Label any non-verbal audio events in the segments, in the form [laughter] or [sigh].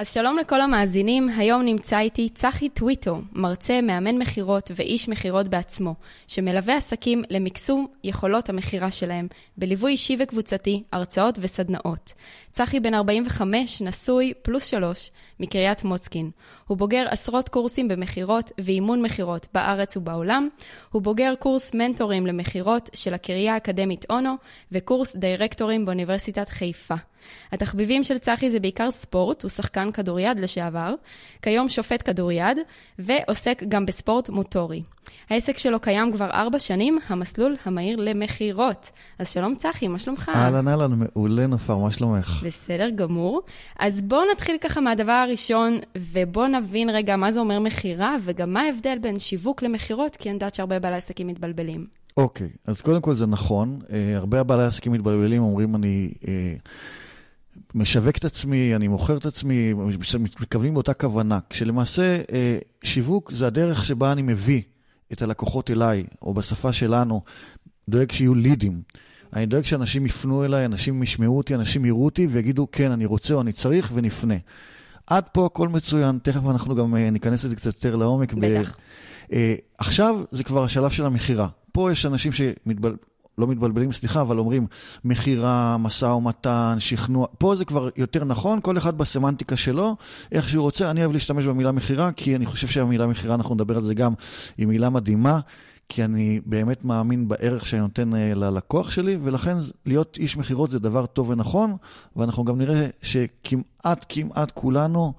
אז שלום לכל המאזינים, היום נמצא איתי צחי טוויטו, מרצה, מאמן מכירות ואיש מכירות בעצמו, שמלווה עסקים למקסום יכולות המכירה שלהם, בליווי אישי וקבוצתי, הרצאות וסדנאות. צחי בן 45, נשוי, פלוס שלוש, מקריית מוצקין. הוא בוגר עשרות קורסים במכירות ואימון מכירות בארץ ובעולם. הוא בוגר קורס מנטורים למכירות של הקריה האקדמית אונו, וקורס דירקטורים באוניברסיטת חיפה. התחביבים של צחי זה בעיקר ספורט, הוא שחקן כדוריד לשעבר, כיום שופט כדוריד, ועוסק גם בספורט מוטורי. העסק שלו קיים כבר ארבע שנים, המסלול המהיר למכירות. אז שלום צחי, מה שלומך? אהלן, אהלן, מעולה נופר, מה שלומך? בסדר גמור. אז בואו נתחיל ככה מהדבר הראשון, ובואו נבין רגע מה זה אומר מכירה, וגם מה ההבדל בין שיווק למכירות, כי אני יודעת שהרבה בעלי עסקים מתבלבלים. אוקיי, אז קודם כל זה נכון. Uh, הרבה בעלי עסקים מתבלבלים, אומרים אני... Uh, משווק את עצמי, אני מוכר את עצמי, מתכוונים באותה כוונה. כשלמעשה אה, שיווק זה הדרך שבה אני מביא את הלקוחות אליי, או בשפה שלנו, דואג שיהיו לידים. אני דואג שאנשים יפנו אליי, אנשים ישמעו אותי, אנשים יראו אותי ויגידו, כן, אני רוצה או אני צריך, ונפנה. עד פה הכל מצוין, תכף אנחנו גם אה, ניכנס לזה קצת יותר לעומק. בטח. ב... עכשיו זה כבר השלב של המכירה. פה יש אנשים שמתבל... לא מתבלבלים, סליחה, אבל אומרים מכירה, משא ומתן, שכנוע. פה זה כבר יותר נכון, כל אחד בסמנטיקה שלו, איך שהוא רוצה. אני אוהב להשתמש במילה מכירה, כי אני חושב שהמילה מכירה, אנחנו נדבר על זה גם, היא מילה מדהימה, כי אני באמת מאמין בערך שאני נותן אה, ללקוח שלי, ולכן להיות איש מכירות זה דבר טוב ונכון, ואנחנו גם נראה שכמעט, כמעט כולנו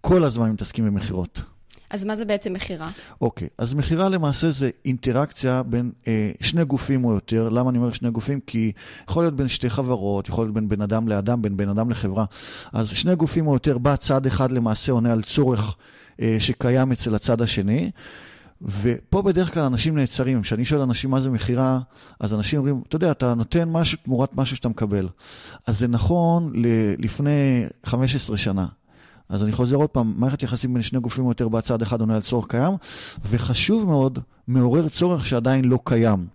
כל הזמן מתעסקים במכירות. אז מה זה בעצם מכירה? אוקיי, okay, אז מכירה למעשה זה אינטראקציה בין אה, שני גופים או יותר. למה אני אומר שני גופים? כי יכול להיות בין שתי חברות, יכול להיות בין בן אדם לאדם, בין בן אדם לחברה. אז שני גופים או יותר, בא צד אחד למעשה עונה על צורך אה, שקיים אצל הצד השני. ופה בדרך כלל אנשים נעצרים. כשאני שואל אנשים מה זה מכירה, אז אנשים אומרים, אתה יודע, אתה נותן משהו תמורת משהו שאתה מקבל. אז זה נכון לפני 15 שנה. אז אני חוזר עוד פעם, מערכת יחסים בין שני גופים או יותר בצד אחד עונה על צורך קיים, וחשוב מאוד, מעורר צורך שעדיין לא קיים,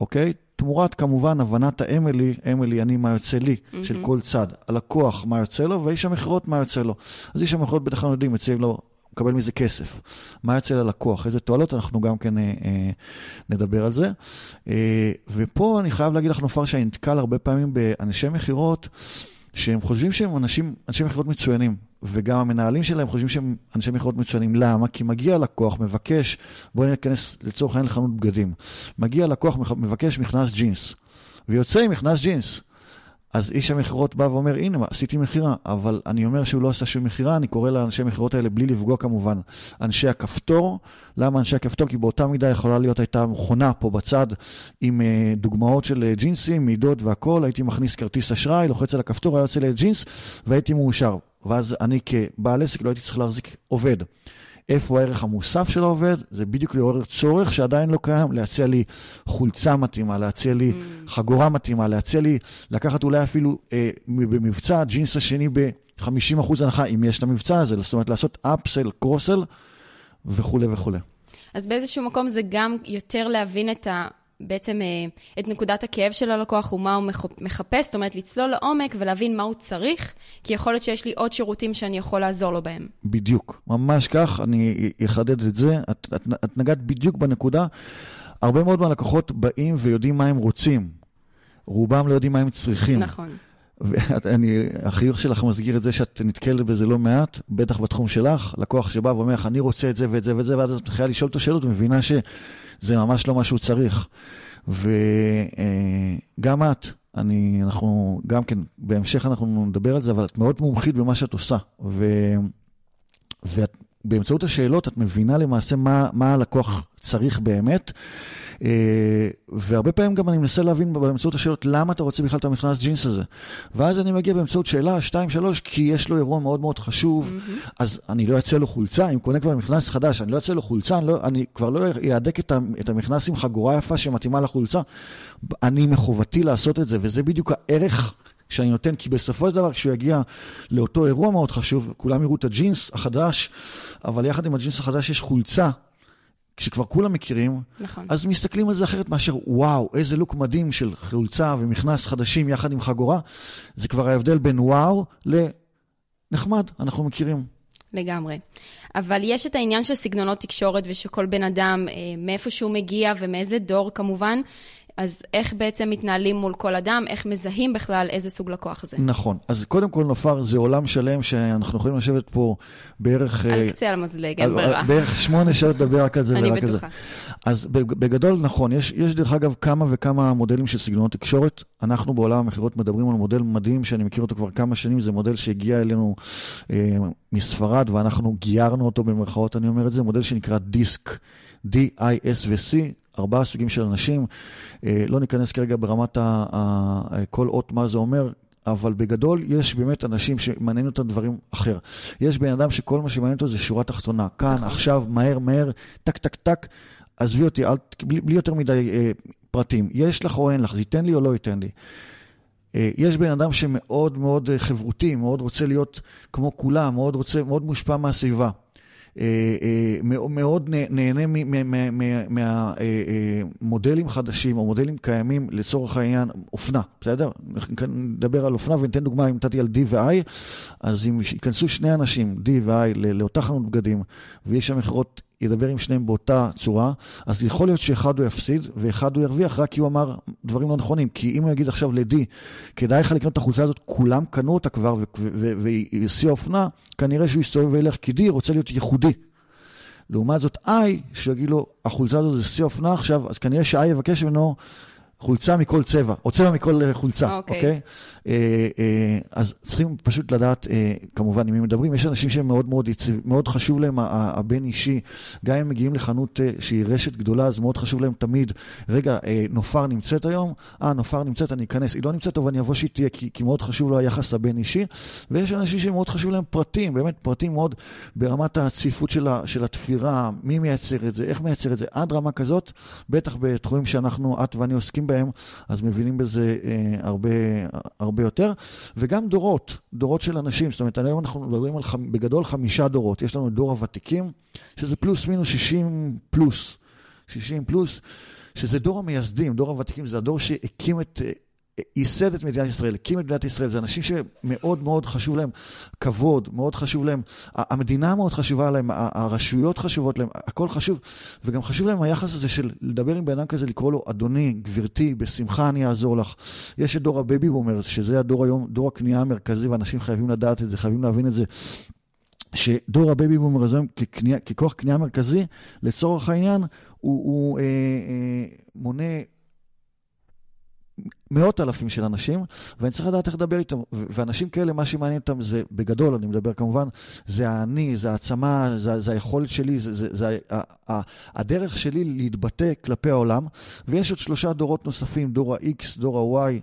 אוקיי? תמורת כמובן הבנת האמילי, אמילי, אני, מה יוצא לי, mm-hmm. של כל צד. הלקוח, מה יוצא לו, ואיש המכירות, מה יוצא לו. אז איש המכירות בטח כלל יודעים, מציעים לו, מקבל מזה כסף. מה יוצא ללקוח, איזה תועלות, אנחנו גם כן אה, אה, נדבר על זה. אה, ופה אני חייב להגיד לך, נופר, שאני נתקל הרבה פעמים באנשי מכירות, שהם חושבים שהם אנשים, אנשי מכירות מצוינים, וגם המנהלים שלהם חושבים שהם אנשי מכירות מצוינים. למה? כי מגיע לקוח, מבקש, בואי ניכנס לצורך העניין לחנות בגדים. מגיע לקוח, מבקש מכנס ג'ינס, ויוצא עם מכנס ג'ינס. אז איש המכירות בא ואומר, הנה, עשיתי מכירה, אבל אני אומר שהוא לא עשה שום מכירה, אני קורא לאנשי המכירות האלה, בלי לפגוע כמובן, אנשי הכפתור. למה אנשי הכפתור? כי באותה מידה יכולה להיות, הייתה מכונה פה בצד עם uh, דוגמאות של uh, ג'ינסים, מידות והכול, הייתי מכניס כרטיס אשראי, לוחץ על הכפתור, היה יוצא לי ג'ינס, והייתי מאושר. ואז אני כבעל עסק לא הייתי צריך להחזיק עובד. איפה הערך המוסף של העובד? זה בדיוק לעורר צורך שעדיין לא קיים, להציע לי חולצה מתאימה, להציע לי mm. חגורה מתאימה, להציע לי לקחת אולי אפילו אה, במבצע ג'ינס השני ב-50% הנחה, אם יש את המבצע הזה, זאת אומרת לעשות אפסל, קרוסל וכולי וכולי. אז באיזשהו מקום זה גם יותר להבין את ה... בעצם אה, את נקודת הכאב של הלקוח ומה הוא מחפש, זאת אומרת, לצלול לעומק ולהבין מה הוא צריך, כי יכול להיות שיש לי עוד שירותים שאני יכול לעזור לו בהם. בדיוק, ממש כך, אני אחדד את זה. את, את, את נגעת בדיוק בנקודה. הרבה מאוד מהלקוחות באים ויודעים מה הם רוצים. רובם לא יודעים מה הם צריכים. נכון. ואני, החיוך שלך מסגיר את זה שאת נתקלת בזה לא מעט, בטח בתחום שלך, לקוח שבא ואומר לך, אני רוצה את זה ואת זה ואת זה, ואז את מתחילה לשאול אותו שאלות ומבינה ש... זה ממש לא מה שהוא צריך. וגם את, אני, אנחנו, גם כן, בהמשך אנחנו נדבר על זה, אבל את מאוד מומחית במה שאת עושה. ו, ואת באמצעות השאלות את מבינה למעשה מה, מה הלקוח צריך באמת. אה, והרבה פעמים גם אני מנסה להבין באמצעות השאלות למה אתה רוצה בכלל את המכנס ג'ינס הזה. ואז אני מגיע באמצעות שאלה, שתיים, שלוש, כי יש לו אירוע מאוד מאוד חשוב, mm-hmm. אז אני לא אצא לו חולצה, אם קונה כבר מכנס חדש, אני לא אצא לו חולצה, אני, לא, אני כבר לא אהדק את, את המכנס עם חגורה יפה שמתאימה לחולצה. אני מחובתי לעשות את זה, וזה בדיוק הערך. שאני נותן, כי בסופו של דבר, כשהוא יגיע לאותו אירוע מאוד חשוב, כולם יראו את הג'ינס החדש, אבל יחד עם הג'ינס החדש יש חולצה כשכבר כולם מכירים, נכון. אז מסתכלים על זה אחרת מאשר, וואו, איזה לוק מדהים של חולצה ומכנס חדשים יחד עם חגורה. זה כבר ההבדל בין וואו לנחמד, אנחנו מכירים. לגמרי. אבל יש את העניין של סגנונות תקשורת ושכל בן אדם, אה, מאיפה שהוא מגיע ומאיזה דור כמובן, אז איך בעצם מתנהלים מול כל אדם, איך מזהים בכלל איזה סוג לקוח זה. נכון. אז קודם כל, נופר, זה עולם שלם שאנחנו יכולים לשבת פה בערך... על אה, קצה על המזלג, אין ברירה. בערך שמונה שעות לדבר רק על זה [laughs] ורק על זה. אני בטוחה. אז בגדול, נכון, יש, יש דרך אגב כמה וכמה מודלים של סגנונות תקשורת. אנחנו בעולם המכירות מדברים על מודל מדהים, שאני מכיר אותו כבר כמה שנים, זה מודל שהגיע אלינו אה, מספרד, ואנחנו גיירנו אותו במרכאות, אני אומר את זה, מודל שנקרא דיסק, D-I-S ו-C, ארבעה סוגים של אנשים. אה, לא ניכנס כרגע ברמת ה, ה, כל אות מה זה אומר, אבל בגדול יש באמת אנשים שמעניין אותם דברים אחר. יש בן אדם שכל מה שמעניין אותו זה שורה תחתונה. כאן, נכון. עכשיו, מהר, מהר, טק, טק, טק. עזבי אותי, אל, בלי, בלי יותר מדי אה, פרטים. יש לך או אין לך, זה ייתן לי או לא ייתן לי. אה, יש בן אדם שמאוד מאוד אה, חברותי, מאוד רוצה להיות כמו כולם, מאוד רוצה, מאוד מושפע מהסביבה. מאוד נהנה מהמודלים חדשים או מודלים קיימים לצורך העניין אופנה, בסדר? נדבר על אופנה וניתן דוגמה, אם נתתי על D ו-I, אז אם ייכנסו שני אנשים, D ו-I, לאותה חנות בגדים, ויש שם מכירות ידבר עם שניהם באותה צורה, אז יכול להיות שאחד הוא יפסיד ואחד הוא ירוויח רק כי הוא אמר דברים לא נכונים. כי אם הוא יגיד עכשיו לדי, כדאי לך לקנות את החולצה הזאת, כולם קנו אותה כבר והיא שיא האופנה, כנראה שהוא יסתובב וילך, כי די רוצה להיות ייחודי. לעומת זאת, איי, שיגיד לו, החולצה הזאת זה שיא האופנה עכשיו, אז כנראה שאיי יבקש ממנו חולצה מכל צבע, או צבע מכל אה, חולצה, אוקיי? Okay. אוקיי? אה, אה, אז צריכים פשוט לדעת, כמובן, עם מי מדברים, יש אנשים שמאוד מאוד, יציב, מאוד חשוב להם הבין אישי, גם אם הם מגיעים לחנות שהיא רשת גדולה, אז מאוד חשוב להם תמיד, רגע, נופר נמצאת היום? אה, נופר נמצאת, אני אכנס. היא לא נמצאת, אבל אני אבוא שהיא תהיה, כי, כי מאוד חשוב לו היחס הבין אישי, ויש אנשים שמאוד חשוב להם פרטים, באמת פרטים מאוד ברמת הצפיפות של, ה, של התפירה, מי מייצר את זה, איך מייצר את זה, עד רמה כזאת, בטח בתחומים שאנחנו, את ואני עוסקים בהם, אז מבינים בזה אה, הרבה, הרבה יותר. וגם דורות, דורות של אנשים, זאת אומרת, היום אנחנו מדברים על חמ, בגדול חמישה דורות. יש לנו את דור הוותיקים, שזה פלוס מינוס 60 פלוס, 60 פלוס, שזה דור המייסדים, דור הוותיקים זה הדור שהקים את... ייסד את מדינת ישראל, הקים את מדינת ישראל, זה אנשים שמאוד מאוד חשוב להם כבוד, מאוד חשוב להם, המדינה מאוד חשובה להם, הרשויות חשובות להם, הכל חשוב, וגם חשוב להם היחס הזה של לדבר עם בן אדם כזה, לקרוא לו אדוני, גברתי, בשמחה אני אעזור לך. יש את דור הבייבי בומר, שזה הדור היום, דור הקנייה המרכזי, ואנשים חייבים לדעת את זה, חייבים להבין את זה. שדור הבייבי בומר הזה ככוח קנייה מרכזי, לצורך העניין, הוא, הוא אה, אה, מונה מאות אלפים של אנשים, ואני צריך לדעת איך לדבר איתם. ואנשים כאלה, מה שמעניין אותם זה, בגדול, אני מדבר כמובן, זה האני, זה העצמה, זה, זה היכולת שלי, זה, זה, זה ה, ה, הדרך שלי להתבטא כלפי העולם. ויש עוד שלושה דורות נוספים, דור ה-X, דור ה-Y,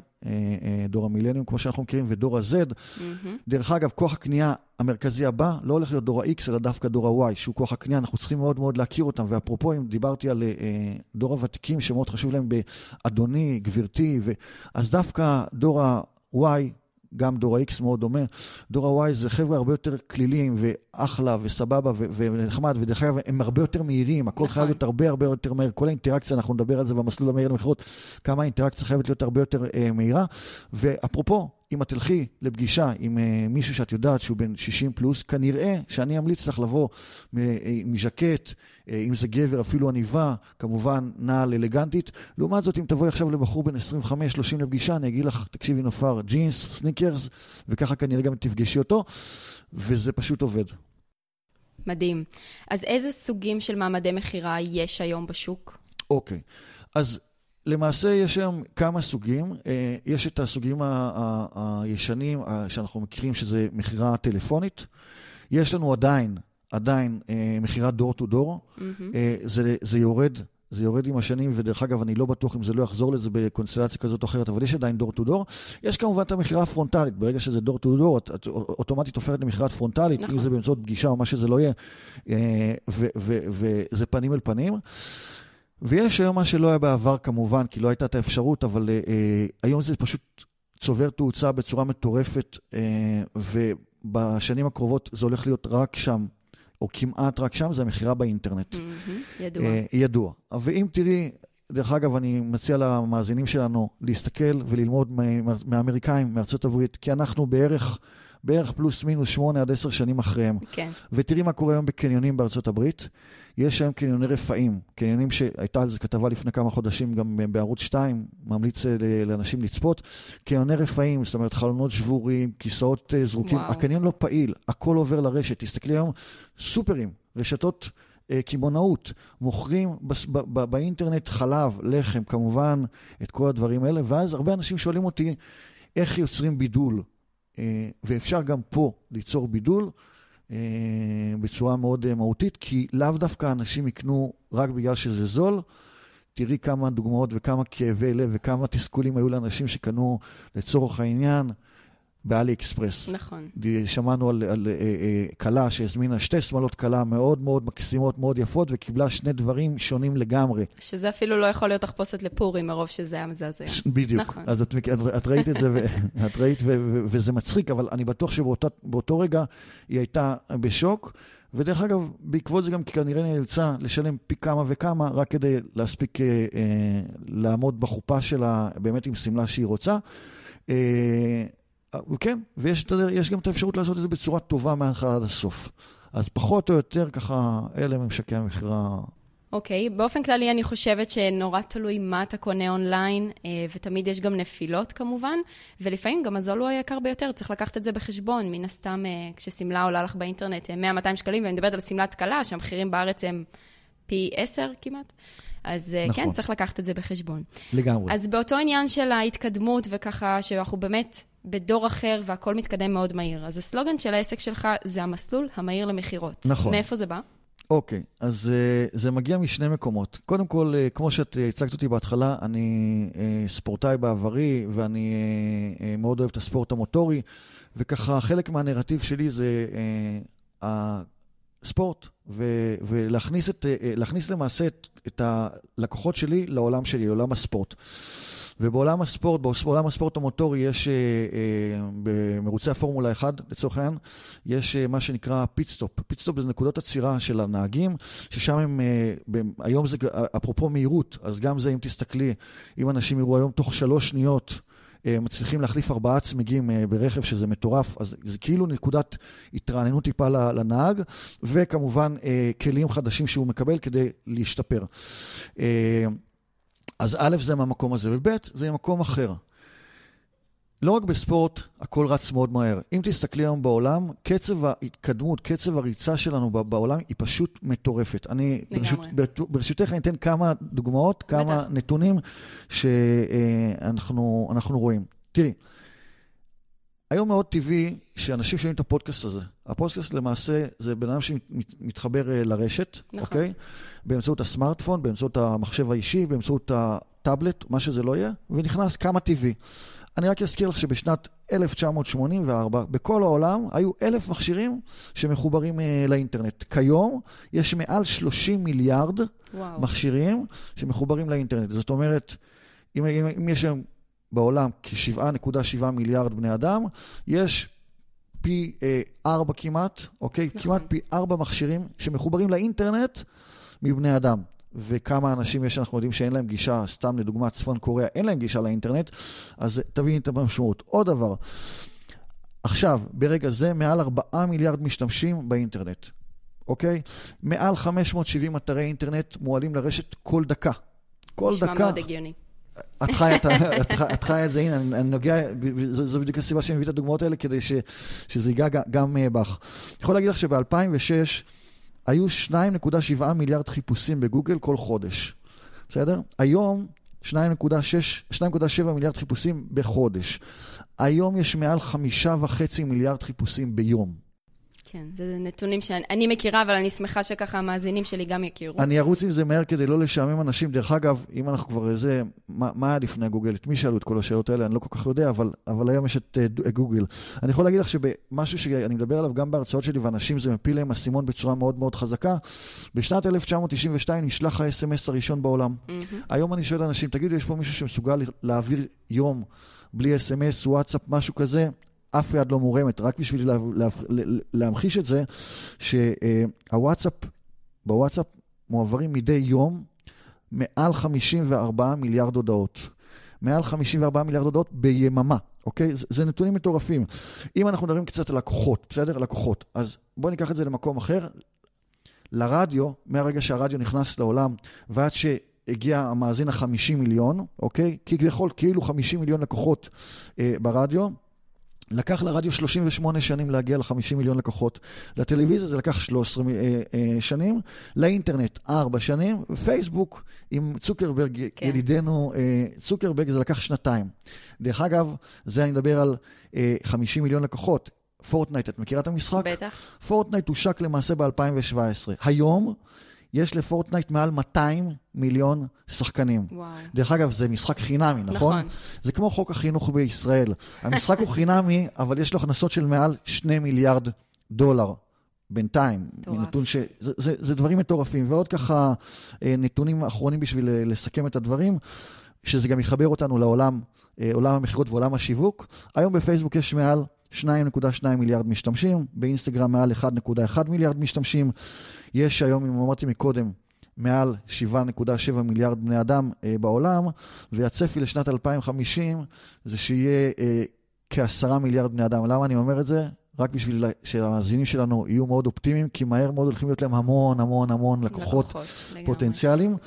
דור המילניום, כמו שאנחנו מכירים, ודור ה-Z. Mm-hmm. דרך אגב, כוח הקנייה המרכזי הבא לא הולך להיות דור ה-X, אלא דווקא דור ה-Y, שהוא כוח הקנייה, אנחנו צריכים מאוד מאוד להכיר אותם. ואפרופו, אם דיברתי על אה, דור הוותיקים, שמאוד חשוב להם באדוני, גברתי, ו... אז דווקא דור ה-Y, גם דור ה-X מאוד דומה. דור ה-Y זה חבר'ה הרבה יותר כלילים ואחלה וסבבה ונחמד, ודרך אגב הם הרבה יותר מהירים, הכל חייב נכון. להיות הרבה הרבה יותר מהיר. כל האינטראקציה, אנחנו נדבר על זה במסלול המהיר למכירות, כמה האינטראקציה חייבת להיות הרבה יותר אה, מהירה. ואפרופו, אם את תלכי לפגישה עם uh, מישהו שאת יודעת שהוא בן 60 פלוס, כנראה שאני אמליץ לך לבוא מז'קט, uh, אם זה גבר, אפילו עניבה, כמובן נעל אלגנטית. לעומת זאת, אם תבואי עכשיו לבחור בן 25-30 לפגישה, אני אגיד לך, תקשיבי נופר, ג'ינס, סניקרס, וככה כנראה גם תפגשי אותו, וזה פשוט עובד. מדהים. אז איזה סוגים של מעמדי מכירה יש היום בשוק? אוקיי, אוקיי. אז למעשה יש היום כמה סוגים. אה, יש את הסוגים הישנים שאנחנו מכירים שזה מכירה טלפונית. יש לנו עדיין, עדיין אה, מכירת door to door, זה, יורד. זה יורד עם השנים, ודרך אגב, אני לא בטוח אם זה לא יחזור לזה בקונסטלציה כזאת או אחרת, אבל יש עדיין door to door. יש כמובן את המכירה הפרונטלית, ברגע שזה door to door, את, את אוטומטית הופכת למכירת פרונטלית, נכון. אם זה באמצעות פגישה או מה שזה לא יהיה, אה, וזה פנים אל פנים. ויש היום מה שלא היה בעבר כמובן, כי לא הייתה את האפשרות, אבל uh, היום זה פשוט צובר תאוצה בצורה מטורפת, uh, ובשנים הקרובות זה הולך להיות רק שם, או כמעט רק שם, זה המכירה באינטרנט. Mm-hmm, ידוע. Uh, ידוע. ואם תראי, דרך אגב, אני מציע למאזינים שלנו להסתכל וללמוד מהאמריקאים, מארצות הברית, כי אנחנו בערך... בערך פלוס מינוס שמונה עד עשר שנים אחריהם. כן. ותראי מה קורה היום בקניונים בארצות הברית. יש היום קניוני רפאים, קניונים שהייתה על זה כתבה לפני כמה חודשים גם בערוץ 2, ממליץ אה, לאנשים לצפות. קניוני רפאים, זאת אומרת חלונות שבורים, כיסאות אה, זרוקים, וואו. הקניון לא פעיל, הכל עובר לרשת. תסתכלי היום, סופרים, רשתות אה, קמעונאות, מוכרים באינטרנט חלב, לחם, כמובן, את כל הדברים האלה, ואז הרבה אנשים שואלים אותי, איך יוצרים בידול? ואפשר גם פה ליצור בידול. אה, בצורה מאוד אה, מהותית, כי לאו דווקא אנשים יקנו רק בגלל שזה זול. תראי כמה דוגמאות וכמה כאבי לב וכמה תסכולים היו לאנשים שקנו לצורך העניין באלי אקספרס. נכון. שמענו על, על אה, אה, כלה שהזמינה שתי שמאלות כלה מאוד מאוד מקסימות, מאוד יפות, וקיבלה שני דברים שונים לגמרי. שזה אפילו לא יכול להיות תחפושת לפורים, מרוב שזה היה מזעזע. בדיוק. נכון. אז את, את, את ראית את זה, ואת [laughs] ראית, ו, ו, וזה מצחיק, אבל אני בטוח שבאותו רגע היא הייתה בשוק. ודרך אגב, בעקבות זה גם כנראה נאלצה לשלם פי כמה וכמה, רק כדי להספיק אה, אה, לעמוד בחופה שלה, באמת עם שמלה שהיא רוצה. אה, כן, ויש גם את האפשרות לעשות את זה בצורה טובה מההתחלה עד הסוף. אז פחות או יותר ככה, אלה ממשקי המכירה. אוקיי, okay, באופן כללי אני חושבת שנורא תלוי מה אתה קונה אונליין, אה, ותמיד יש גם נפילות כמובן, ולפעמים גם הזול הוא היקר ביותר, צריך לקחת את זה בחשבון. מן הסתם, אה, כששמלה עולה לך באינטרנט 100-200 שקלים, ואני מדברת על שמלת כלה, שהמחירים בארץ הם פי 10 כמעט. אז כן, נכון. כן, צריך לקחת את זה בחשבון. לגמרי. אז באותו עניין של ההתקדמות, וככה שאנחנו באמת בדור אחר והכל מתקדם מאוד מהיר. אז הסלוגן של העסק שלך זה המסלול המהיר למכירות. נכון. מאיפה זה בא? אוקיי, okay, אז uh, זה מגיע משני מקומות. קודם כל, uh, כמו שאת הצגת אותי בהתחלה, אני uh, ספורטאי בעברי, ואני uh, uh, מאוד אוהב את הספורט המוטורי, וככה חלק מהנרטיב שלי זה uh, הספורט, ו- ולהכניס את, uh, למעשה את, את הלקוחות שלי לעולם שלי, לעולם הספורט. ובעולם הספורט, בעולם הספורט המוטורי יש, אה, אה, במרוצי הפורמולה 1, לצורך העניין, יש אה, מה שנקרא pit stop. pit stop זה נקודות עצירה של הנהגים, ששם הם, היום זה, אפרופו מהירות, אז גם זה, אם תסתכלי, אם אנשים יראו היום תוך שלוש שניות, מצליחים להחליף ארבעה צמיגים ברכב, שזה מטורף, אז זה כאילו נקודת התרעננות טיפה לנהג, וכמובן כלים חדשים שהוא מקבל כדי להשתפר. אז א', זה מהמקום הזה, וב', זה ממקום אחר. לא רק בספורט, הכל רץ מאוד מהר. אם תסתכלי היום בעולם, קצב ההתקדמות, קצב הריצה שלנו בעולם היא פשוט מטורפת. אני, ברשות, ברשותך, אני אתן כמה דוגמאות, כמה בטח. נתונים שאנחנו רואים. תראי, היום מאוד טבעי שאנשים שומעים את הפודקאסט הזה. הפודקאסט למעשה זה בן אדם שמתחבר אה, לרשת, נכון. אוקיי? באמצעות הסמארטפון, באמצעות המחשב האישי, באמצעות הטאבלט, מה שזה לא יהיה, ונכנס כמה טבעי. אני רק אזכיר לך שבשנת 1984, בכל העולם היו אלף מכשירים שמחוברים אה, לאינטרנט. כיום יש מעל 30 מיליארד וואו. מכשירים שמחוברים לאינטרנט. זאת אומרת, אם, אם, אם יש היום בעולם כ-7.7 מיליארד בני אדם, יש פי אה, ארבע כמעט, אוקיי? נכון. כמעט פי ארבע מכשירים שמחוברים לאינטרנט מבני אדם. וכמה אנשים יש שאנחנו יודעים שאין להם גישה, סתם לדוגמה צפון קוריאה, אין להם גישה לאינטרנט, אז תבין את המשמעות. עוד דבר, עכשיו, ברגע זה, מעל 4 מיליארד משתמשים באינטרנט, אוקיי? מעל 570 אתרי אינטרנט מועלים לרשת כל דקה. כל דקה. נשמע מאוד הגיוני. את חיה את זה, הנה, אני נוגע, זו בדיוק הסיבה שאני מביא את הדוגמאות האלה, כדי שזה ייגע גם אה, בך. אני יכול להגיד לך שב-2006 היו 2.7 מיליארד חיפושים בגוגל כל חודש, בסדר? היום 2.7 מיליארד חיפושים בחודש. היום יש מעל 5.5 מיליארד חיפושים ביום. כן, זה נתונים שאני מכירה, אבל אני שמחה שככה המאזינים שלי גם יכירו. אני ארוץ עם זה מהר כדי לא לשעמם אנשים. דרך אגב, אם אנחנו כבר איזה, מה, מה היה לפני גוגל? את מי שאלו את כל השאלות האלה? אני לא כל כך יודע, אבל, אבל היום יש את uh, גוגל. אני יכול להגיד לך שבמשהו שאני מדבר עליו גם בהרצאות שלי, ואנשים זה מפיל להם אסימון בצורה מאוד מאוד חזקה, בשנת 1992 נשלח ה-SMS הראשון בעולם. Mm-hmm. היום אני שואל אנשים, תגידו, יש פה מישהו שמסוגל להעביר יום בלי אס.אם.אס, וואטסאפ, משהו כזה? אף יד לא מורמת, רק בשביל לה, לה, לה, להמחיש את זה, שהוואטסאפ, בוואטסאפ מועברים מדי יום מעל 54 מיליארד הודעות. מעל 54 מיליארד הודעות ביממה, אוקיי? זה, זה נתונים מטורפים. אם אנחנו מדברים קצת על לקוחות, בסדר? לקוחות. אז בואו ניקח את זה למקום אחר. לרדיו, מהרגע שהרדיו נכנס לעולם ועד שהגיע המאזין ה-50 מיליון, אוקיי? כביכול כאילו 50 מיליון לקוחות אה, ברדיו, לקח לרדיו 38 שנים להגיע ל-50 מיליון לקוחות, לטלוויזיה זה לקח 13 אה, אה, שנים, לאינטרנט 4 שנים, ופייסבוק עם צוקרברג, כן. ידידנו אה, צוקרברג, זה לקח שנתיים. דרך אגב, זה אני מדבר על 50 מיליון לקוחות. פורטנייט, את מכירה את המשחק? בטח. פורטנייט הושק למעשה ב-2017. היום יש לפורטנייט מעל 200 מיליון שחקנים. וואו. דרך אגב, זה משחק חינמי, נכון? נכון. זה כמו חוק החינוך בישראל. המשחק הוא חינמי, [laughs] אבל יש לו הכנסות של מעל 2 מיליארד דולר. בינתיים, נתון ש... זה, זה, זה דברים מטורפים. ועוד ככה אה, נתונים אחרונים בשביל אה, לסכם את הדברים, שזה גם יחבר אותנו לעולם, אה, עולם המכירות ועולם השיווק. היום בפייסבוק יש מעל 2.2 מיליארד משתמשים, באינסטגרם מעל 1.1 מיליארד משתמשים. יש היום, אם אמרתי מקודם, מעל 7.7 מיליארד בני אדם אה, בעולם, והצפי לשנת 2050 זה שיהיה אה, כעשרה מיליארד בני אדם. למה אני אומר את זה? רק בשביל שהמאזינים שלנו יהיו מאוד אופטימיים, כי מהר מאוד הולכים להיות להם המון המון המון לקוחות, לקוחות פוטנציאליים.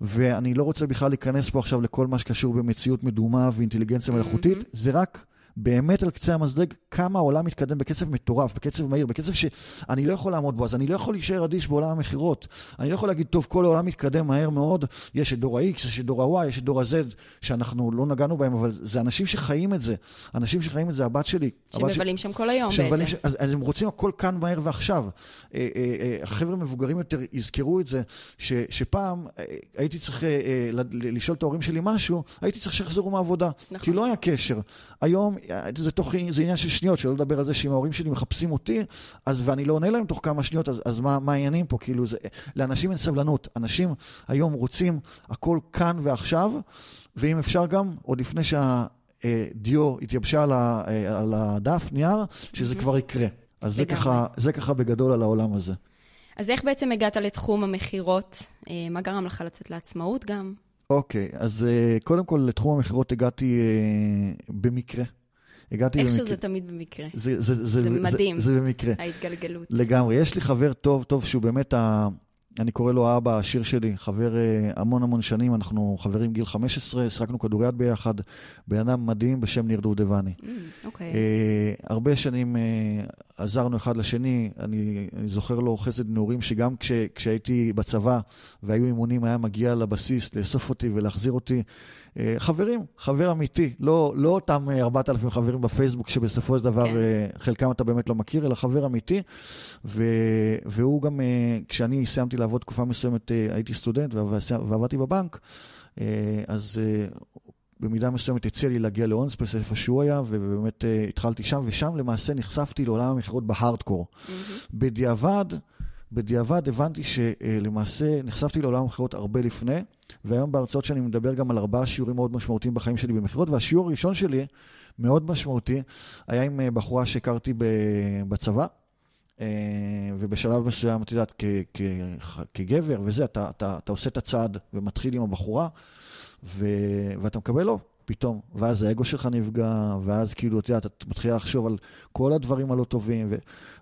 ואני לא רוצה בכלל להיכנס פה עכשיו לכל מה שקשור במציאות מדומה ואינטליגנציה מלאכותית, mm-hmm. זה רק באמת על קצה המזלג כמה העולם מתקדם בקצב מטורף, בקצב מהיר, בקצב שאני לא יכול לעמוד בו, אז אני לא יכול להישאר אדיש בעולם המכירות. אני לא יכול להגיד, טוב, כל העולם מתקדם מהר מאוד, יש את דור ה-X, יש את דור ה-Y, יש את דור ה-Z, שאנחנו לא נגענו בהם, אבל זה אנשים שחיים את זה. אנשים שחיים את זה, הבת שלי. שמבלים ש... שם כל היום בעצם. ש... אז, אז הם רוצים הכל כאן מהר ועכשיו. אה, אה, אה, החבר'ה מבוגרים יותר יזכרו את זה, ש, שפעם הייתי צריך לשאול את ההורים שלי משהו, הייתי צריך שיחזרו מהעבודה. נכון. כי לא היה קשר. היום זה, תוך, זה עניין של שניות, שלא לדבר על זה שאם ההורים שלי מחפשים אותי, אז, ואני לא עונה להם תוך כמה שניות, אז, אז מה, מה העניינים פה? כאילו, זה, לאנשים אין סבלנות. אנשים היום רוצים הכל כאן ועכשיו, ואם אפשר גם, עוד לפני שהדיו התייבשה על, ה, על הדף, נייר, שזה mm-hmm. כבר יקרה. אז זה ככה, זה ככה בגדול על העולם הזה. אז איך בעצם הגעת לתחום המכירות? אה, מה גרם לך לצאת לעצמאות גם? אוקיי, okay, אז uh, קודם כל לתחום המכירות הגעתי uh, במקרה. הגעתי במקרה. איכשהו זה תמיד במקרה. זה, זה, זה, זה מדהים, זה, זה במקרה. ההתגלגלות. לגמרי. יש לי חבר טוב, טוב, שהוא באמת, ה... אני קורא לו האבא העשיר שלי, חבר uh, המון המון שנים, אנחנו חברים גיל 15, שחקנו כדוריד ביחד, בן אדם מדהים בשם ניר דובדבני. Mm, אוקיי. Uh, הרבה שנים uh, עזרנו אחד לשני, אני, אני זוכר לו חסד נעורים, שגם כש, כשהייתי בצבא והיו אימונים, היה מגיע לבסיס לאסוף אותי ולהחזיר אותי. אה, חברים, חבר אמיתי, לא, לא אותם 4,000 חברים בפייסבוק שבסופו של דבר כן. אה, חלקם אתה באמת לא מכיר, אלא חבר אמיתי. ו, והוא גם, אה, כשאני סיימתי לעבוד תקופה מסוימת, הייתי סטודנט ועבדתי בבנק, אז במידה מסוימת הציע לי להגיע לאונספייס, איפה שהוא היה, ובאמת התחלתי שם, ושם למעשה נחשפתי לעולם המכירות בהארדקור. Mm-hmm. בדיעבד, בדיעבד הבנתי שלמעשה נחשפתי לעולם המכירות הרבה לפני, והיום בהרצאות שאני מדבר גם על ארבעה שיעורים מאוד משמעותיים בחיים שלי במכירות, והשיעור הראשון שלי, מאוד משמעותי, היה עם אה, בחורה שהכרתי בצבא. אה, ובשלב מסוים, את יודעת, כגבר וזה, אתה, אתה, אתה עושה את הצעד ומתחיל עם הבחורה, ו, ואתה מקבל לא. פתאום, ואז האגו שלך נפגע, ואז כאילו, את יודעת, את מתחילה לחשוב על כל הדברים הלא טובים, ו,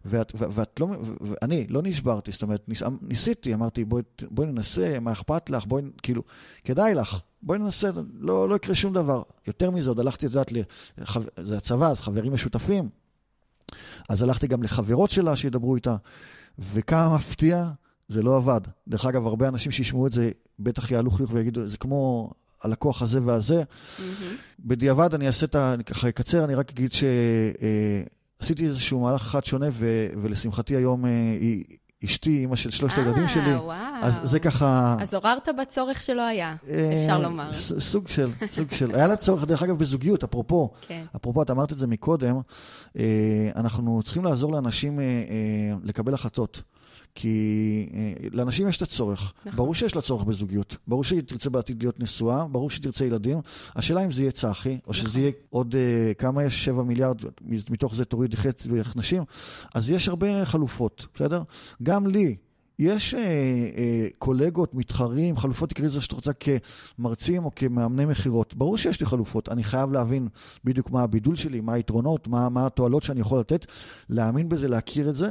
ואת, ו, ואת לא, ואני לא נשברתי, זאת אומרת, ניס, ניסיתי, אמרתי, בואי, בואי ננסה, מה אכפת לך, בואי, כאילו, כדאי לך, בואי ננסה, לא, לא יקרה שום דבר. יותר מזה, עוד הלכתי, את יודעת, לחו, זה הצבא, אז חברים משותפים, אז הלכתי גם לחברות שלה שידברו איתה, וכמה מפתיע, זה לא עבד. דרך אגב, הרבה אנשים שישמעו את זה, בטח יעלו חיוך ויגידו, זה כמו הלקוח הזה והזה. Mm-hmm. בדיעבד אני אעשה את ה... אני ככה אקצר, אני רק אגיד עשיתי איזשהו מהלך אחד שונה, ו, ולשמחתי היום היא... אשתי, אימא של שלושת הילדים שלי. אה, וואו. אז זה ככה... אז עוררת בצורך שלא היה, אפשר לומר. סוג של, סוג של. היה לה צורך, דרך אגב, בזוגיות, אפרופו. כן. אפרופו, את אמרת את זה מקודם, אנחנו צריכים לעזור לאנשים לקבל החלטות. כי לאנשים יש את הצורך. נכון. ברור שיש לה צורך בזוגיות. ברור שהיא תרצה בעתיד להיות נשואה, ברור שהיא תרצה ילדים. השאלה אם זה יהיה צחי, או נכון. שזה יהיה עוד, כמה יש? 7 מיליארד, מתוך זה תוריד חצי נשים. אז יש הרבה חלופות, בסדר? גם לי. יש אה, אה, קולגות, מתחרים, חלופות תקראי לזה שאת רוצה כמרצים או כמאמני מכירות. ברור שיש לי חלופות, אני חייב להבין בדיוק מה הבידול שלי, מה היתרונות, מה, מה התועלות שאני יכול לתת, להאמין בזה, להכיר את זה.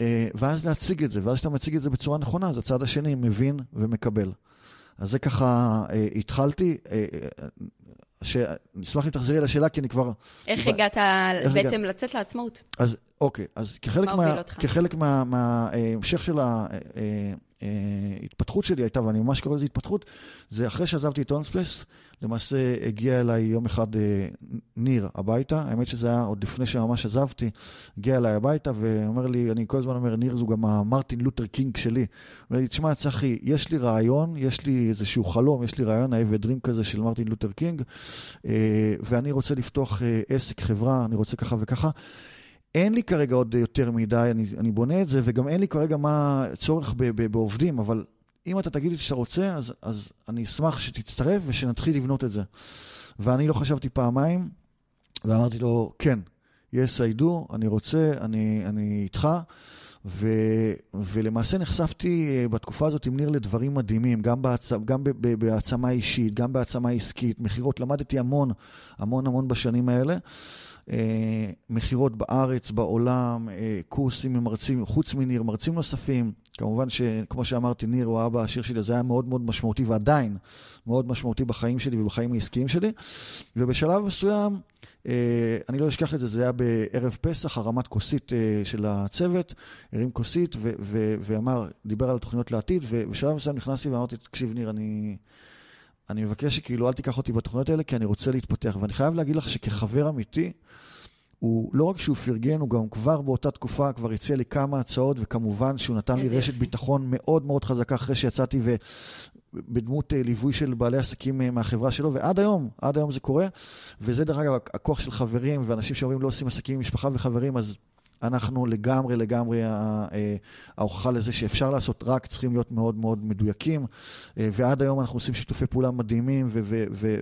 אה, ואז להציג את זה, ואז כשאתה מציג את זה בצורה נכונה, אז הצד השני מבין ומקבל. אז זה ככה אה, התחלתי. אה, נשמח אם תחזרי לשאלה, כי אני כבר... איך. הגעת איך בעצם הגע... לצאת לעצמאות? אז אוקיי, אז כחלק, מה, כחלק מההמשך מה, של ההתפתחות שלי הייתה, ואני ממש קורא לזה התפתחות, זה אחרי שעזבתי את אונספלס, למעשה הגיע אליי יום אחד אה, ניר הביתה, האמת שזה היה עוד לפני שממש עזבתי, הגיע אליי הביתה ואומר לי, אני כל הזמן אומר, ניר זו גם המרטין לותר קינג שלי. אומר לי, תשמע, צחי, יש לי רעיון, יש לי איזשהו חלום, יש לי רעיון I have a dream כזה של מרטין לותר קינג, אה, ואני רוצה לפתוח אה, עסק, חברה, אני רוצה ככה וככה. אין לי כרגע עוד יותר מדי, אני, אני בונה את זה, וגם אין לי כרגע מה צורך ב, ב, בעובדים, אבל אם אתה תגיד לי שאתה רוצה, אז, אז אני אשמח שתצטרף ושנתחיל לבנות את זה. ואני לא חשבתי פעמיים, ואמרתי לו, כן, yes I do, אני רוצה, אני, אני איתך. ו, ולמעשה נחשפתי אה, בתקופה הזאת עם ניר לדברים מדהימים, גם, בהעצ, גם בהעצמה אישית, גם בהעצמה עסקית, מכירות, למדתי המון, המון המון בשנים האלה. אה, מכירות בארץ, בעולם, אה, קורסים עם מרצים, חוץ מניר, מרצים נוספים. כמובן שכמו שאמרתי, ניר הוא האבא העשיר שלי, זה היה מאוד מאוד משמעותי ועדיין מאוד משמעותי בחיים שלי ובחיים העסקיים שלי. ובשלב מסוים, אה, אני לא אשכח את זה, זה היה בערב פסח, הרמת כוסית של הצוות, הרים כוסית ואמר, דיבר על התוכניות לעתיד, ובשלב מסוים נכנסתי ואמרתי, תקשיב ניר, אני... אני מבקש שכאילו אל תיקח אותי בתוכניות האלה, כי אני רוצה להתפתח. ואני חייב להגיד לך שכחבר אמיתי, הוא לא רק שהוא פרגן, הוא גם כבר באותה תקופה כבר הציע לי כמה הצעות, וכמובן שהוא נתן לי רשת יפי. ביטחון מאוד מאוד חזקה אחרי שיצאתי ו... בדמות אה, ליווי של בעלי עסקים אה, מהחברה שלו, ועד היום, עד היום זה קורה. וזה דרך אגב הכוח של חברים ואנשים שאומרים לא עושים עסקים עם משפחה וחברים, אז אנחנו לגמרי, לגמרי אה, ההוכחה לזה שאפשר לעשות, רק צריכים להיות מאוד מאוד מדויקים. ועד היום אנחנו עושים שיתופי פעולה מדהימים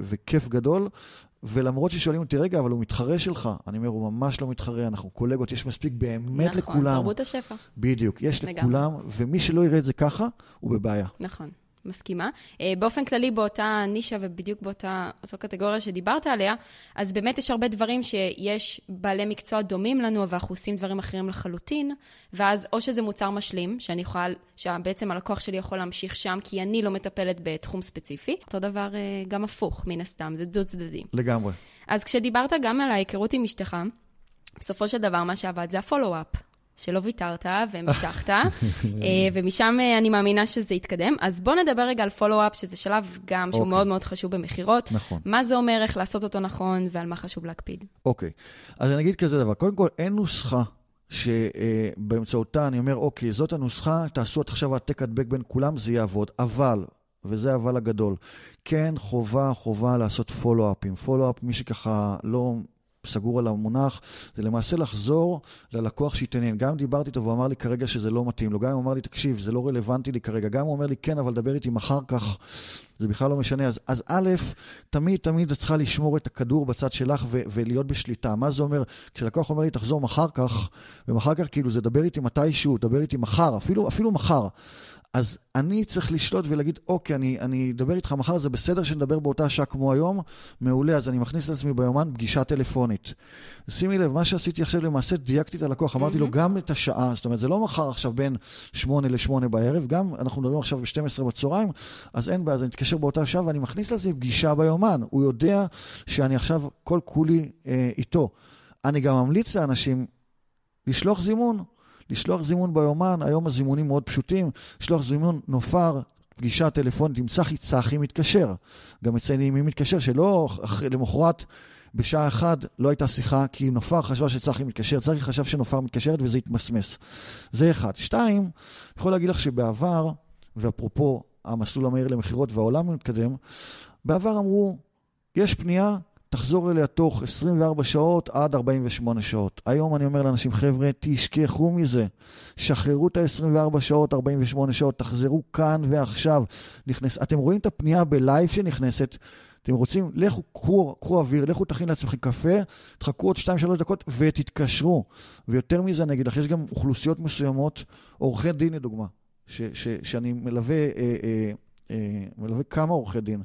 וכיף גדול. ולמרות ששואלים אותי, רגע, אבל הוא מתחרה שלך, אני אומר, הוא ממש לא מתחרה, אנחנו קולגות, יש מספיק באמת נכון, לכולם. נכון, תרבות השפע. בדיוק, יש לגמרי. לכולם, ומי שלא יראה את זה ככה, הוא בבעיה. נכון. מסכימה. אה, באופן כללי באותה נישה ובדיוק באותה קטגוריה שדיברת עליה, אז באמת יש הרבה דברים שיש בעלי מקצוע דומים לנו, אבל אנחנו עושים דברים אחרים לחלוטין, ואז או שזה מוצר משלים, שאני יכולה, שבעצם הלקוח שלי יכול להמשיך שם, כי אני לא מטפלת בתחום ספציפי. אותו דבר אה, גם הפוך, מן הסתם, זה דו צדדים. לגמרי. אז כשדיברת גם על ההיכרות עם אשתך, בסופו של דבר מה שעבד זה הפולו-אפ. שלא ויתרת והמשכת, [laughs] אה, ומשם אה, אני מאמינה שזה יתקדם. אז בואו נדבר רגע על פולו-אפ, שזה שלב גם שהוא okay. אוקיי. מאוד מאוד חשוב במכירות. נכון. מה זה אומר, איך לעשות אותו נכון, ועל מה חשוב להקפיד. אוקיי, okay. אז אני אגיד כזה דבר. קודם כל, אין נוסחה שבאמצעותה אני אומר, אוקיי, זאת הנוסחה, תעשו את עכשיו העתק הדבק בין כולם, זה יעבוד. אבל, וזה אבל הגדול, כן חובה, חובה לעשות פולו-אפים. פולו-אפ, מי שככה לא סגור על המונח, זה למעשה לחזור ללקוח שהתעניין. גם אם דיברתי איתו והוא אמר לי כרגע שזה לא מתאים לו, גם אם הוא אמר לי, תקשיב, זה לא רלוונטי לי כרגע, גם אם הוא אומר לי, כן, אבל דבר איתי אחר כך, זה בכלל לא משנה. אז, אז א', תמיד תמיד את צריכה לשמור את הכדור בצד שלך ו- ולהיות בשליטה. מה זה אומר? כשלקוח אומר לי, תחזור מחר כך, ומחר כך כאילו זה דבר איתי מתישהו, דבר איתי מחר, אפילו, אפילו מחר. אז אני צריך לשלוט ולהגיד, אוקיי, אני, אני אדבר איתך מחר, זה בסדר שנדבר באותה שעה כמו היום? מעולה, אז אני מכניס את עצמי ביומן פגישה טלפונית. שימי לב, מה שעשיתי עכשיו למעשה, דייקתי את הלקוח, אמרתי mm-hmm. לו גם את השעה, זאת אומרת, זה לא מחר עכשיו בין 8 ל-8 בערב, גם אנחנו מדברים עכשיו ב-12 בצהריים, אז אין בעיה, אז אני אתקשר באותה שעה ואני מכניס לעצמי פגישה ביומן. הוא יודע שאני עכשיו כל כולי אה, איתו. אני גם ממליץ לאנשים לשלוח זימון. לשלוח זימון ביומן, היום הזימונים מאוד פשוטים, לשלוח זימון נופר, פגישה טלפונית עם צחי, צחי מתקשר. גם מציינים מי מתקשר, שלא למחרת בשעה אחת לא הייתה שיחה, כי נופר חשבה שצחי מתקשר, צחי חשב שנופר מתקשרת וזה התמסמס. זה אחד. שתיים, יכול להגיד לך שבעבר, ואפרופו המסלול המהיר למכירות והעולם מתקדם, בעבר אמרו, יש פנייה, תחזור אליה תוך 24 שעות עד 48 שעות. היום אני אומר לאנשים, חבר'ה, תשכחו מזה. שחררו את ה-24 שעות, 48 שעות, תחזרו כאן ועכשיו. נכנס, אתם רואים את הפנייה בלייב שנכנסת, אתם רוצים, לכו, קחו, קחו אוויר, לכו תכין לעצמכם קפה, תחכו עוד 2-3 דקות ותתקשרו. ויותר מזה, אני אגיד לך, יש גם אוכלוסיות מסוימות, עורכי דין לדוגמה, ש, ש, שאני מלווה... אה, אה, מלווה כמה עורכי דין.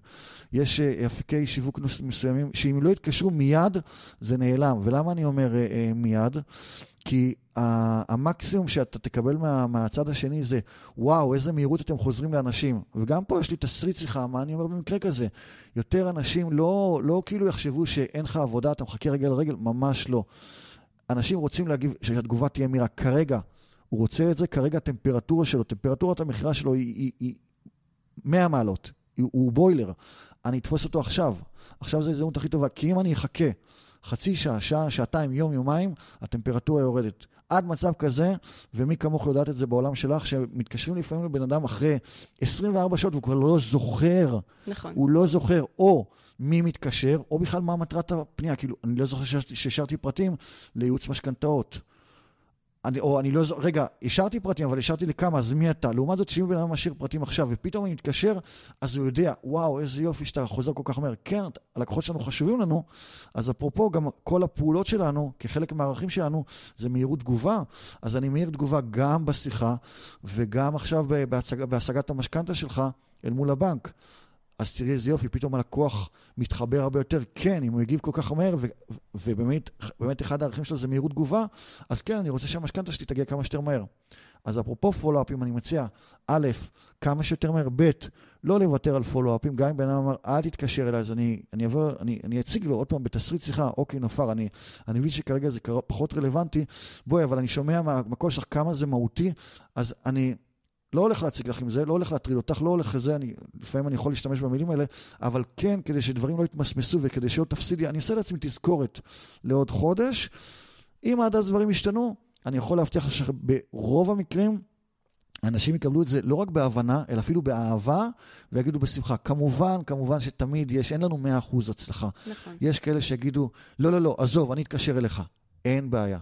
יש אה, אפיקי שיווק מסוימים, שאם לא יתקשרו מיד, זה נעלם. ולמה אני אומר אה, מיד? כי המקסימום שאתה תקבל מה, מהצד השני זה, וואו, איזה מהירות אתם חוזרים לאנשים. וגם פה יש לי תסריט שיחה, מה אני אומר במקרה כזה? יותר אנשים לא, לא כאילו יחשבו שאין לך עבודה, אתה מחכה רגל לרגל, ממש לא. אנשים רוצים להגיב, שהתגובה תהיה מהירה. כרגע, הוא רוצה את זה, כרגע הטמפרטורה שלו, טמפרטורת המכירה שלו היא, היא, היא 100 מעלות, הוא, הוא בוילר. אני אתפוס אותו עכשיו. עכשיו זו ההזדמנות הכי טובה, כי אם אני אחכה חצי שעה, שעה, שעתיים, יום, יומיים, הטמפרטורה יורדת. עד מצב כזה, ומי כמוך יודעת את זה בעולם שלך, שמתקשרים לפעמים לבן אדם אחרי 24 שעות והוא כבר לא זוכר. נכון. הוא לא זוכר או מי מתקשר, או בכלל מה מטרת הפנייה. כאילו, אני לא זוכר שהשארתי פרטים לייעוץ משכנתאות. אני, או אני לא זוכר, רגע, השארתי פרטים, אבל השארתי לכמה, אז מי אתה? לעומת זאת, שאם בן אדם משאיר פרטים עכשיו, ופתאום אני מתקשר, אז הוא יודע, וואו, איזה יופי שאתה חוזר כל כך מהר. כן, הלקוחות שלנו חשובים לנו, אז אפרופו, גם כל הפעולות שלנו, כחלק מהערכים שלנו, זה מהירות תגובה. אז אני מהיר תגובה גם בשיחה, וגם עכשיו בהצג, בהשגת המשכנתה שלך אל מול הבנק. אז תראי איזה יופי, פתאום הלקוח מתחבר הרבה יותר. כן, אם הוא הגיב כל כך מהר, ובאמת באמת אחד הערכים שלו זה מהירות תגובה, אז כן, אני רוצה שהמשכנתה שלי תגיע כמה שיותר מהר. אז אפרופו פולו-אפים, אני מציע, א', כמה שיותר מהר, ב', לא לוותר על פולו-אפים, גם אם בן אדם אמר, אל תתקשר אליי, אז אני, אני, אבוא, אני, אני אציג לו עוד פעם בתסריט שיחה, אוקיי, נופר, אני, אני מבין שכרגע זה פחות רלוונטי, בואי, אבל אני שומע מהקול שלך כמה זה מהותי, אז אני... לא הולך להציג לך עם זה, לא הולך להטריד אותך, לא הולך לזה, אני, לפעמים אני יכול להשתמש במילים האלה, אבל כן, כדי שדברים לא יתמסמסו וכדי שלא תפסידי, אני עושה לעצמי תזכורת לעוד חודש. אם עד אז דברים ישתנו, אני יכול להבטיח לך שברוב המקרים, אנשים יקבלו את זה לא רק בהבנה, אלא אפילו באהבה, ויגידו בשמחה. כמובן, כמובן שתמיד יש, אין לנו 100% הצלחה. נכון. יש כאלה שיגידו, לא, לא, לא, עזוב, אני אתקשר אליך. אין בעיה.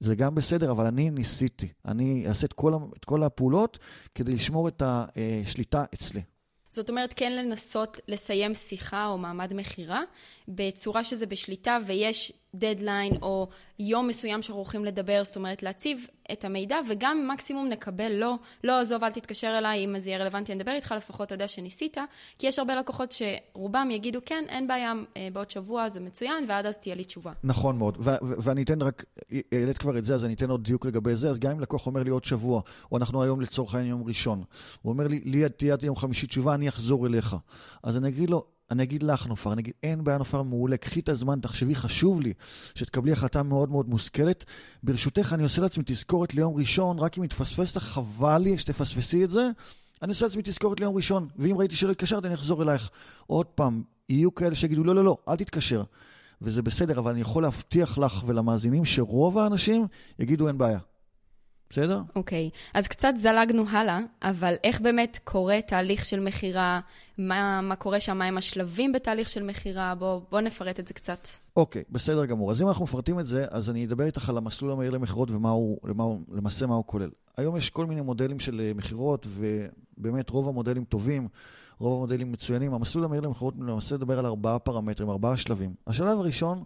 זה גם בסדר, אבל אני ניסיתי. אני אעשה את כל, את כל הפעולות כדי לשמור את השליטה אצלי. זאת אומרת, כן לנסות לסיים שיחה או מעמד מכירה בצורה שזה בשליטה ויש דדליין או יום מסוים שאנחנו הולכים לדבר, זאת אומרת להציב את המידע וגם מקסימום נקבל לא, לא עזוב אל תתקשר אליי אם זה יהיה רלוונטי אני אדבר איתך לפחות יודע שניסית, כי יש הרבה לקוחות שרובם יגידו כן אין בעיה אה, בעוד שבוע זה מצוין ועד אז תהיה לי תשובה. נכון מאוד. ואני אתן רק, העלית כבר את זה אז אני אתן עוד דיוק לגבי זה, אז גם אם לקוח אומר לי עוד שבוע או אנחנו היום לצורך העניין יום ראשון, הוא אומר לי לי תהיה יום חמישי תשובה אני אחזור אליך, אז אני אגיד לו אני אגיד לך, נופר, אני אגיד, אין בעיה, נופר, מעולה, קחי את הזמן, תחשבי, חשוב לי שתקבלי החלטה מאוד מאוד מושכלת. ברשותך, אני עושה לעצמי תזכורת ליום ראשון, רק אם יתפספס לך, חבל לי שתפספסי את זה. אני עושה לעצמי תזכורת ליום ראשון, ואם ראיתי שלא התקשרת, אני אחזור אלייך. עוד פעם, יהיו כאלה שיגידו, לא, לא, לא, אל תתקשר. וזה בסדר, אבל אני יכול להבטיח לך ולמאזינים שרוב האנשים יגידו, אין בעיה. בסדר? אוקיי, okay. אז קצת זלגנו הלאה, אבל איך באמת קורה תהליך של מכירה? מה, מה קורה שם? מהם השלבים בתהליך של מכירה? בוא, בוא נפרט את זה קצת. אוקיי, okay, בסדר גמור. אז אם אנחנו מפרטים את זה, אז אני אדבר איתך על המסלול המהיר למכירות ולמעשה מה הוא כולל. היום יש כל מיני מודלים של אה, מכירות, ובאמת רוב המודלים טובים, רוב המודלים מצוינים. המסלול המהיר למכירות למעשה מדבר על ארבעה פרמטרים, ארבעה שלבים. השלב הראשון,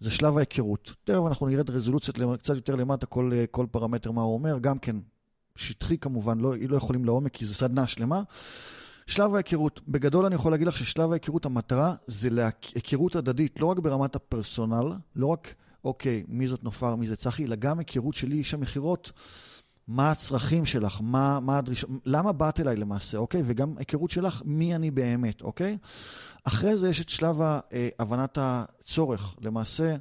זה שלב ההיכרות. תכף אנחנו נרד רזולוציות קצת יותר למטה, כל, כל פרמטר מה הוא אומר, גם כן שטחי כמובן, לא, לא יכולים לעומק כי זו סדנה שלמה. שלב ההיכרות, בגדול אני יכול להגיד לך ששלב ההיכרות, המטרה זה להיכרות הדדית, לא רק ברמת הפרסונל, לא רק, אוקיי, מי זאת נופר, מי זה צחי, אלא גם היכרות שלי, איש המכירות. מה הצרכים שלך, מה, מה הדרישה, למה באת אליי למעשה, אוקיי? וגם היכרות שלך, מי אני באמת, אוקיי? אחרי זה יש את שלב אה, הבנת הצורך. למעשה,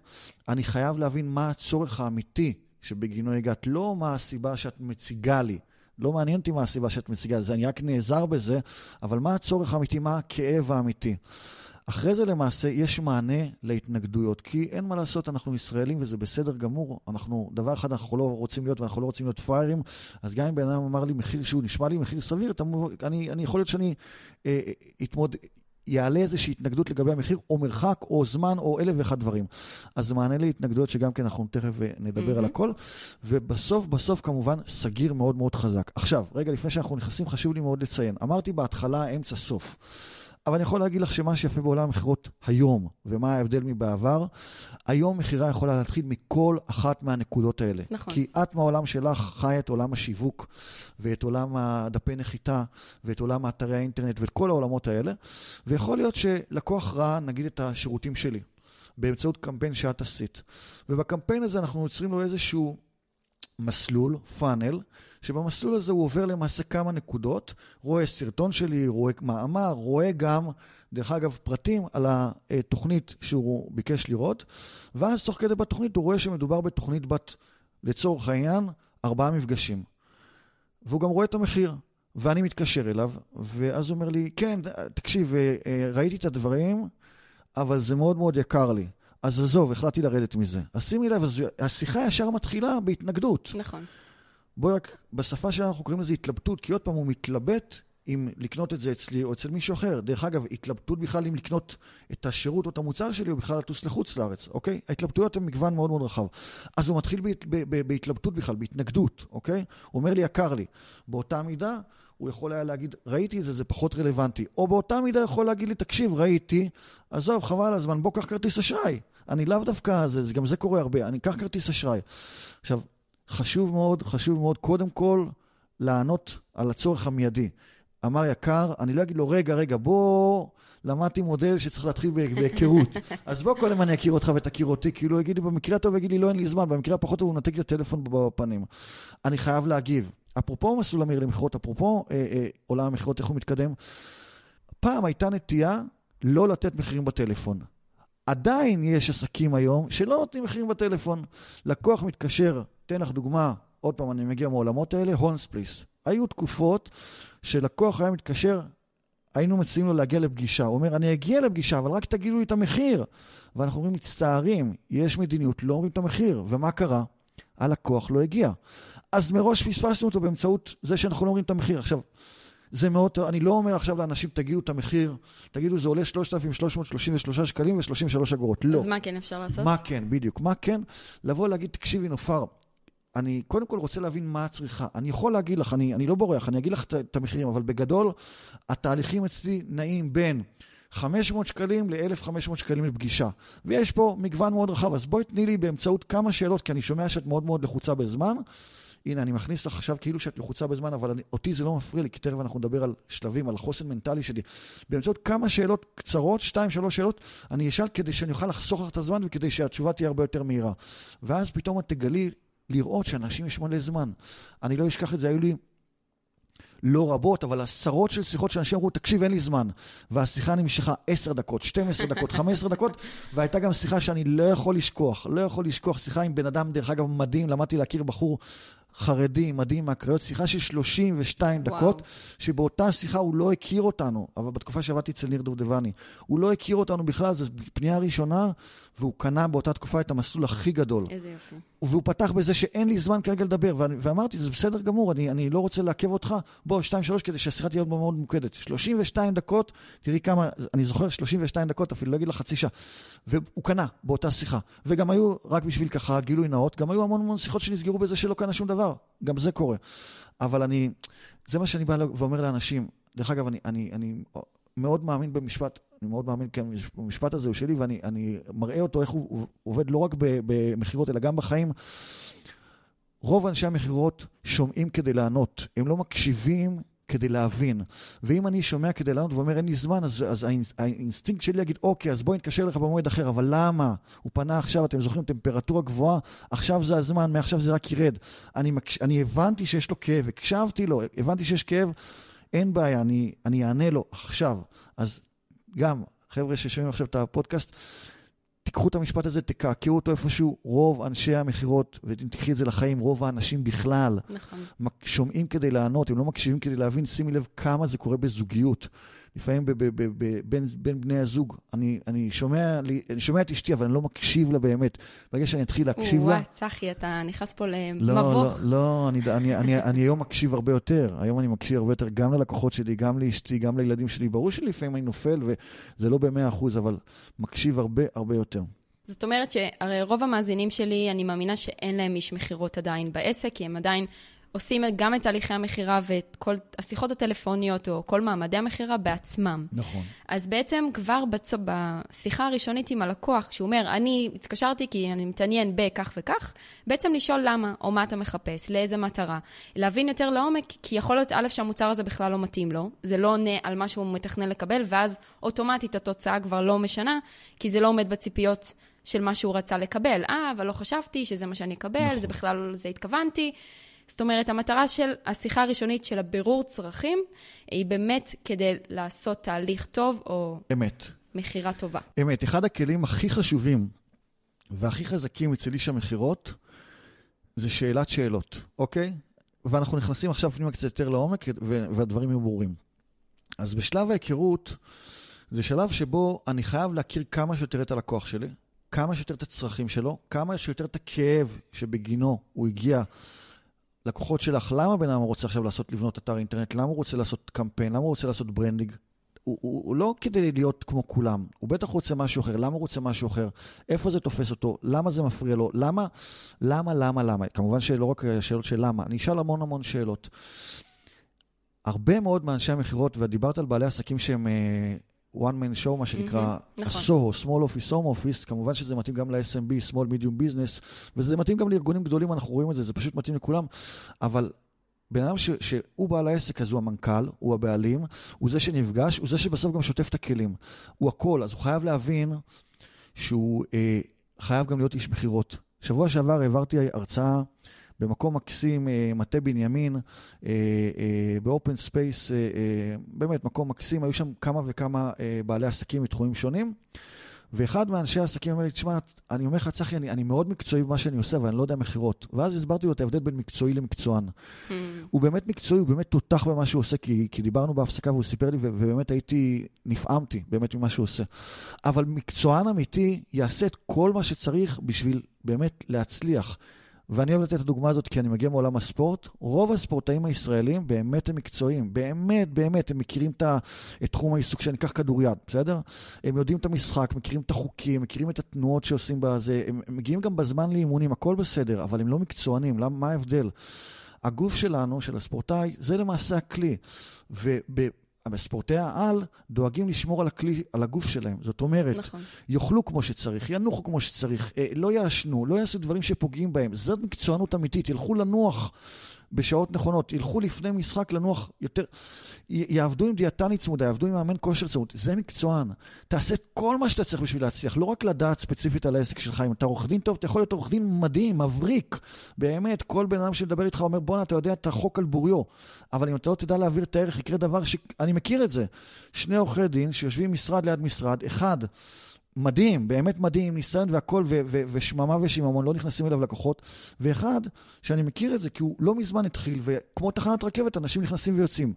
אני חייב להבין מה הצורך האמיתי שבגינו הגעת, לא מה הסיבה שאת מציגה לי. לא מעניין אותי מה הסיבה שאת מציגה, זה אני רק נעזר בזה, אבל מה הצורך האמיתי, מה הכאב האמיתי. אחרי זה למעשה יש מענה להתנגדויות, כי אין מה לעשות, אנחנו ישראלים וזה בסדר גמור. אנחנו, דבר אחד אנחנו לא רוצים להיות ואנחנו לא רוצים להיות פראיירים, אז גם אם בן אדם אמר לי מחיר שהוא נשמע לי מחיר סביר, אתה, אני, אני יכול להיות שאני אה, אתמוד, יעלה איזושהי התנגדות לגבי המחיר, או מרחק, או זמן, או אלף ואחד דברים. אז מענה להתנגדויות שגם כן אנחנו תכף אה, נדבר mm-hmm. על הכל. ובסוף, בסוף כמובן, סגיר מאוד מאוד חזק. עכשיו, רגע לפני שאנחנו נכנסים, חשוב לי מאוד לציין. אמרתי בהתחלה, אמצע, סוף. אבל אני יכול להגיד לך שמה שיפה בעולם המכירות היום, ומה ההבדל מבעבר, היום מכירה יכולה להתחיל מכל אחת מהנקודות האלה. נכון. כי את מהעולם שלך חיה את עולם השיווק, ואת עולם הדפי נחיתה, ואת עולם האתרי האינטרנט, ואת כל העולמות האלה, ויכול להיות שלקוח ראה, נגיד, את השירותים שלי, באמצעות קמפיין שאת עשית. ובקמפיין הזה אנחנו יוצרים לו איזשהו מסלול, פאנל, שבמסלול הזה הוא עובר למעשה כמה נקודות, רואה סרטון שלי, רואה מאמר, רואה גם, דרך אגב, פרטים על התוכנית שהוא ביקש לראות, ואז תוך כדי בתוכנית הוא רואה שמדובר בתוכנית בת, לצורך העניין, ארבעה מפגשים. והוא גם רואה את המחיר. ואני מתקשר אליו, ואז הוא אומר לי, כן, תקשיב, אה, ראיתי את הדברים, אבל זה מאוד מאוד יקר לי. אז עזוב, החלטתי לרדת מזה. אז שימי לב, אז השיחה ישר מתחילה בהתנגדות. נכון. בואי רק, בשפה שלנו אנחנו קוראים לזה התלבטות, כי עוד פעם הוא מתלבט אם לקנות את זה אצלי או אצל מישהו אחר. דרך אגב, התלבטות בכלל אם לקנות את השירות או את המוצר שלי, או בכלל לטוס לחוץ לארץ, אוקיי? ההתלבטויות הן מגוון מאוד מאוד רחב. אז הוא מתחיל בהת, ב, ב, בהתלבטות בכלל, בהתנגדות, אוקיי? הוא אומר לי, יקר לי. באותה מידה, הוא יכול היה להגיד, ראיתי את זה, זה פחות רלוונטי. או באותה מידה יכול להגיד לי, תקשיב, ראיתי, עזוב, חבל הזמן, בוא קח כרטיס אשראי. אני לאו דווקא, זה, גם זה קורה הרבה, אני אקח כרטיס אשראי. עכשיו, חשוב מאוד, חשוב מאוד, קודם כל, לענות על הצורך המיידי. אמר יקר, אני לא אגיד לו, רגע, רגע, בוא, למדתי מודל שצריך להתחיל בהיכרות. [laughs] אז בוא קודם אני אכיר אותך ותכיר אותי, כאילו הוא יגיד לי, במקרה הטוב יגיד לי, לא, אין לי זמן, במקרה הפחות טוב הוא מנתק לי את הטלפון בפנים. אני חייב להגיב. אפרופו מסלול המהיר למכירות, אפרופו אה, אה, עולם המכירות, איך הוא מתקדם, פעם הייתה נטייה לא לתת מחירים בטלפון. עדיין יש עסקים היום שלא נותנים מחירים בטלפון. לקוח מתקשר, אתן לך דוגמה, עוד פעם, אני מגיע מהעולמות האלה, הונספליס. היו תקופות שלקוח היה מתקשר, היינו מציעים לו להגיע לפגישה. הוא אומר, אני אגיע לפגישה, אבל רק תגידו לי את המחיר. ואנחנו אומרים, מצטערים, יש מדיניות, לא אומרים את המחיר. ומה קרה? הלקוח לא הגיע. אז מראש פספסנו אותו באמצעות זה שאנחנו לא אומרים את המחיר. עכשיו, זה מאוד, אני לא אומר עכשיו לאנשים, תגידו את המחיר, תגידו, זה עולה 3,333 שקלים ו-33 אגורות. לא. אז מה כן אפשר לעשות? מה כן, בדיוק. מה כן? לבוא להגיד, תקשיבי, נופר, אני קודם כל רוצה להבין מה הצריכה. אני יכול להגיד לך, אני, אני לא בורח, אני אגיד לך את המחירים, אבל בגדול, התהליכים אצלי נעים בין 500 שקלים ל-1,500 שקלים לפגישה. ויש פה מגוון מאוד רחב, אז בואי תני לי באמצעות כמה שאלות, כי אני שומע שאת מאוד מאוד לחוצה בזמן. הנה, אני מכניס לך עכשיו כאילו שאת לחוצה בזמן, אבל אני, אותי זה לא מפריע לי, כי תכף אנחנו נדבר על שלבים, על חוסן מנטלי שלי. באמצעות כמה שאלות קצרות, שתיים, שלוש שאלות, אני אשאל כדי שאני אוכל לחסוך לך את הזמן וכדי שהתשובה תהיה הרבה יותר מהירה. ואז פתאום את תגלי לראות שאנשים יש מלא זמן. אני לא אשכח את זה, היו לי לא רבות, אבל עשרות של שיחות שאנשים אמרו, תקשיב, אין לי זמן. והשיחה נמשכה 10 דקות, 12 דקות, 15 דקות, והייתה גם שיחה שאני לא יכול לשכוח, לא יכול לשכוח, שיחה עם בן אדם, דרך אגב, מדהים, למדתי להכיר בחור חרדי, מדהים מהקריות, שיחה של 32 וואו. דקות, שבאותה שיחה הוא לא הכיר אותנו, אבל בתקופה שעבדתי אצל ניר דובדבני, הוא לא הכיר אותנו בכלל, זו פנייה ראשונה, והוא קנה באותה תקופה את המסלול הכי גדול. איזה יופי. והוא פתח בזה שאין לי זמן כרגע לדבר, ואני, ואמרתי, זה בסדר גמור, אני, אני לא רוצה לעכב אותך, בוא, 2-3 כדי שהשיחה תהיה מאוד ממוקדת. 32 דקות, תראי כמה, אני זוכר 32 דקות, אפילו לא אגיד לך חצי שעה. והוא קנה באותה שיחה. וגם היו, רק בשביל ככה גילוי נאות, גם היו המון המון שיחות שנסגרו בזה שלא קנה שום דבר. גם זה קורה. אבל אני, זה מה שאני בא ואומר לאנשים. דרך אגב, אני, אני, אני מאוד מאמין במשפט, אני מאוד מאמין, כי המשפט הזה הוא שלי, ואני מראה אותו איך הוא, עובד לא רק במכירות, אלא גם בחיים. רוב אנשי המכירות שומעים כדי לענות, הם לא מקשיבים כדי להבין. ואם אני שומע כדי לענות ואומר אין לי זמן, אז, אז האינסטינקט שלי יגיד, אוקיי, אז בואי נתקשר לך במועד אחר, אבל למה? הוא פנה עכשיו, אתם זוכרים, טמפרטורה גבוהה, עכשיו זה הזמן, מעכשיו זה רק ירד. אני, מקש... אני הבנתי שיש לו כאב, הקשבתי לו, הבנתי שיש כאב, אין בעיה, אני, אני אענה לו עכשיו. אז גם, חבר'ה ששומעים עכשיו את הפודקאסט, תיקחו את המשפט הזה, תקעקעו אותו איפשהו. רוב אנשי המכירות, ואם תקחי את זה לחיים, רוב האנשים בכלל, נכון. שומעים כדי לענות, הם לא מקשיבים כדי להבין. שימי לב כמה זה קורה בזוגיות. לפעמים ב- ב- ב- ב- בין, בין בני הזוג. אני, אני, שומע, אני שומע את אשתי, אבל אני לא מקשיב לה באמת. ברגע שאני אתחיל להקשיב לה... וואי, צחי, אתה נכנס פה לא, למבוך. לא, לא, אני, אני, אני, אני היום מקשיב הרבה יותר. היום אני מקשיב הרבה יותר גם ללקוחות שלי, גם לאשתי, גם לילדים שלי. ברור שלפעמים אני נופל, וזה לא במאה אחוז, אבל מקשיב הרבה הרבה יותר. זאת אומרת שהרי רוב המאזינים שלי, אני מאמינה שאין להם איש מכירות עדיין בעסק, כי הם עדיין עושים גם את תהליכי המכירה ואת כל השיחות הטלפוניות או כל מעמדי המכירה בעצמם. נכון. אז בעצם כבר בצ... בשיחה הראשונית עם הלקוח, כשהוא אומר, אני התקשרתי כי אני מתעניין בכך וכך, בעצם לשאול למה, או מה אתה מחפש, לאיזה מטרה. להבין יותר לעומק, כי יכול להיות, א', שהמוצר הזה בכלל לא מתאים לו, זה לא עונה על מה שהוא מתכנן לקבל, ואז אוטומטית התוצאה כבר לא משנה, כי זה לא עומד בציפיות של מה שהוא רצה לקבל. אה, אבל לא חשבתי שזה מה שאני אקבל, נכון. זה בכלל לא לזה התכוונתי. זאת אומרת, המטרה של השיחה הראשונית של הבירור צרכים, היא באמת כדי לעשות תהליך טוב או אמת. מכירה טובה. אמת. אחד הכלים הכי חשובים והכי חזקים אצל איש המכירות, זה שאלת שאלות, אוקיי? ואנחנו נכנסים עכשיו פנימה קצת יותר לעומק, והדברים יהיו ברורים. אז בשלב ההיכרות, זה שלב שבו אני חייב להכיר כמה שיותר את הלקוח שלי, כמה שיותר את הצרכים שלו, כמה שיותר את הכאב שבגינו הוא הגיע לקוחות שלך, למה בן אדם רוצה עכשיו לעשות, לבנות אתר אינטרנט? למה הוא רוצה לעשות קמפיין? למה הוא רוצה לעשות branding? הוא, הוא, הוא לא כדי להיות כמו כולם, הוא בטח רוצה משהו אחר. למה הוא רוצה משהו אחר? איפה זה תופס אותו? למה זה מפריע לו? למה, למה, למה, למה? כמובן שלא רק שאלות של למה, אני אשאל המון המון שאלות. הרבה מאוד מאנשי המכירות, ודיברת על בעלי עסקים שהם one man show, מה שנקרא, נכון. ה-SOHO, small office, home office, כמובן שזה מתאים גם ל-SMB, small medium business, וזה מתאים גם לארגונים גדולים, אנחנו רואים את זה, זה פשוט מתאים לכולם, אבל בן אדם ש- שהוא בעל העסק, אז הוא המנכ"ל, הוא הבעלים, הוא זה שנפגש, הוא זה שבסוף גם שוטף את הכלים. הוא הכל, אז הוא חייב להבין שהוא אה, חייב גם להיות איש מכירות. שבוע שעבר העברתי הרצאה במקום מקסים, אה, מטה בנימין, אה, אה, ב open space, באמת מקום מקסים, היו שם כמה וכמה בעלי עסקים מתחומים שונים. ואחד מאנשי העסקים אומר לי, תשמע, אני אומר לך, צחי, אני, אני מאוד מקצועי במה שאני עושה, אבל אני לא יודע מכירות. ואז הסברתי לו את ההבדל בין מקצועי למקצוען. Mm. הוא באמת מקצועי, הוא באמת תותח במה שהוא עושה, כי, כי דיברנו בהפסקה והוא סיפר לי, ובאמת הייתי, נפעמתי באמת ממה שהוא עושה. אבל מקצוען אמיתי יעשה את כל מה שצריך בשביל באמת להצליח. ואני אוהב לתת את הדוגמה הזאת כי אני מגיע מעולם הספורט. רוב הספורטאים הישראלים באמת הם מקצועיים. באמת, באמת, הם מכירים את, תחום העיסוק שאני אקח כדוריד, בסדר? הם יודעים את המשחק, מכירים את החוקים, מכירים את התנועות שעושים בזה, הם, הם מגיעים גם בזמן לאימונים, הכל בסדר, אבל הם לא מקצוענים. למה, מה ההבדל? הגוף שלנו, של הספורטאי, זה למעשה הכלי. וב... ספורטאי העל דואגים לשמור על הכלי, על הגוף שלהם. זאת אומרת, נכון. יאכלו כמו שצריך, ינוחו כמו שצריך, אה, לא יעשנו, לא יעשו דברים שפוגעים בהם. זאת מקצוענות אמיתית, ילכו לנוח בשעות נכונות, ילכו לפני משחק לנוח יותר, י- יעבדו עם דיאטנית צמודה, יעבדו עם מאמן כושר צמוד. זה מקצוען. תעשה את כל מה שאתה צריך בשביל להצליח, לא רק לדעת ספציפית על העסק שלך. אם אתה עורך דין טוב, אתה יכול להיות עורך דין מדהים, מבריק. באמת, כל בן אדם שמדבר איתך אומר, בואנה, אתה יודע את החוק על בוריו. אבל אם אתה לא תדע להעביר את הערך, יקרה דבר שאני מכיר את זה. שני עורכי דין שיושבים משרד ליד משרד, אחד מדהים, באמת מדהים, ניסיון והכל, ו- ו- ושממה ושיממון, לא נכנסים אליו לקוחות. ואחד, שאני מכיר את זה, כי הוא לא מזמן התחיל, וכמו תחנת רכבת, אנשים נכנסים ויוצאים.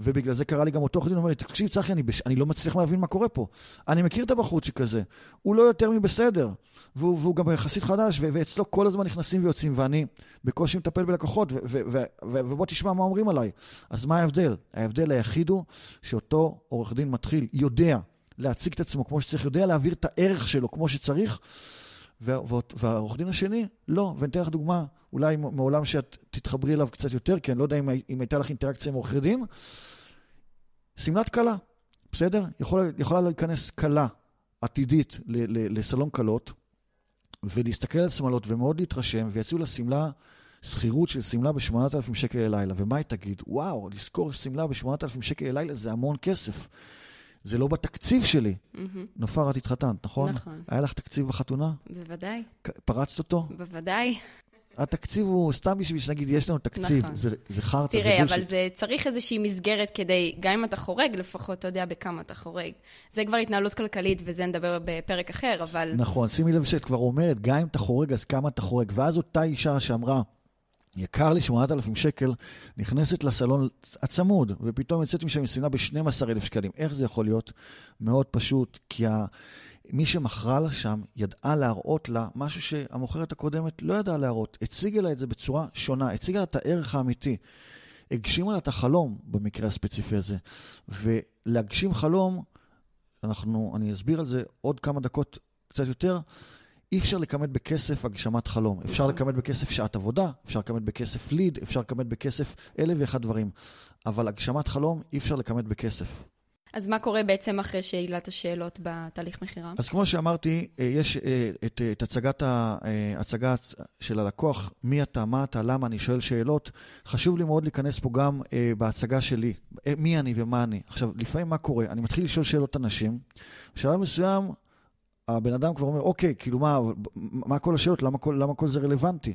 ובגלל זה קרה לי גם אותו עורך דין, אומר לי, תקשיב, צחי, אני, בש... אני לא מצליח להבין מה קורה פה. אני מכיר את הבחורצ'יק הזה, הוא לא יותר מבסדר, והוא, והוא גם יחסית חדש, ו- ואצלו כל הזמן נכנסים ויוצאים, ואני בקושי מטפל בלקוחות, ו- ו- ו- ו- ובוא תשמע מה אומרים עליי. אז מה ההבדל? ההבדל היחיד הוא שאותו עורך דין מתחיל, יודע, להציג את עצמו כמו שצריך, יודע להעביר את הערך שלו כמו שצריך, וה- וה- והעורך דין השני, לא. ואני אתן לך דוגמה, אולי מעולם שאת תתחברי אליו קצת יותר, כי אני לא יודע אם, אם הייתה לך אינטראקציה עם עורכי דין. שמלת כלה, בסדר? יכולה, יכולה להיכנס כלה עתידית ל- ל- לסלון כלות, ולהסתכל על שמלות ומאוד להתרשם, ויציעו לה שמלה, שכירות של שמלה ב-8,000 שקל ללילה. ומה היא תגיד? וואו, לזכור שמלה ב-8,000 שקל ללילה זה המון כסף. זה לא בתקציב שלי. מהמם. נופר, את התחתנת, נכון? נכון. היה לך תקציב בחתונה? בוודאי, פרצת אותו? בוודאי. התקציב הוא סתם בשביל שנגיד, יש לנו תקציב. נכון. זה, זה חרטא, זה תראה, בולשיט. אבל זה צריך איזושהי מסגרת כדי, גם אם אתה חורג, לפחות אתה יודע בכמה אתה חורג. זה כבר התנהלות כלכלית, וזה נדבר בפרק אחר, אבל... נכון, שימי לב שאת כבר אומרת, גם אם אתה חורג, אז כמה אתה חורג. ואז אותה אישה שאמרה, יקר לי 8,000 שקל, נכנסת לסלון הצמוד, ופתאום יוצאת משם עם שמלה ב-12,000 שקלים. איך זה יכול להיות? מאוד פשוט, כי ה... מי שמכרה לה שם ידעה להראות לה משהו שהמוכרת הקודמת לא ידעה להראות. הציגה לה את זה בצורה שונה, הציגה לה את הערך האמיתי. הגשימה לה את החלום במקרה הספציפי הזה. ולהגשים חלום, אנחנו, אני אסביר על זה עוד כמה דקות קצת יותר, אי אפשר לכמת בכסף הגשמת חלום. אפשר נכון. לכמת בכסף שעת עבודה, אפשר לכמת בכסף ליד, אפשר לכמת בכסף אלף ואחד דברים. אבל הגשמת חלום אי אפשר לכמת בכסף. אז מה קורה בעצם אחרי שעילת השאלות בתהליך מכירה? אז כמו שאמרתי, אה, יש אה, את, את הצגת ההצגה של הלקוח, מי אתה, מה אתה, למה, אני שואל שאלות. חשוב לי מאוד להיכנס פה גם אה, בהצגה שלי, מי אני ומה אני. עכשיו, לפעמים מה קורה? אני מתחיל לשאול שאלות אנשים, בשלב מסוים הבן אדם כבר אומר, אוקיי, כאילו מה, מה כל השאלות, למה כל, למה כל זה רלוונטי?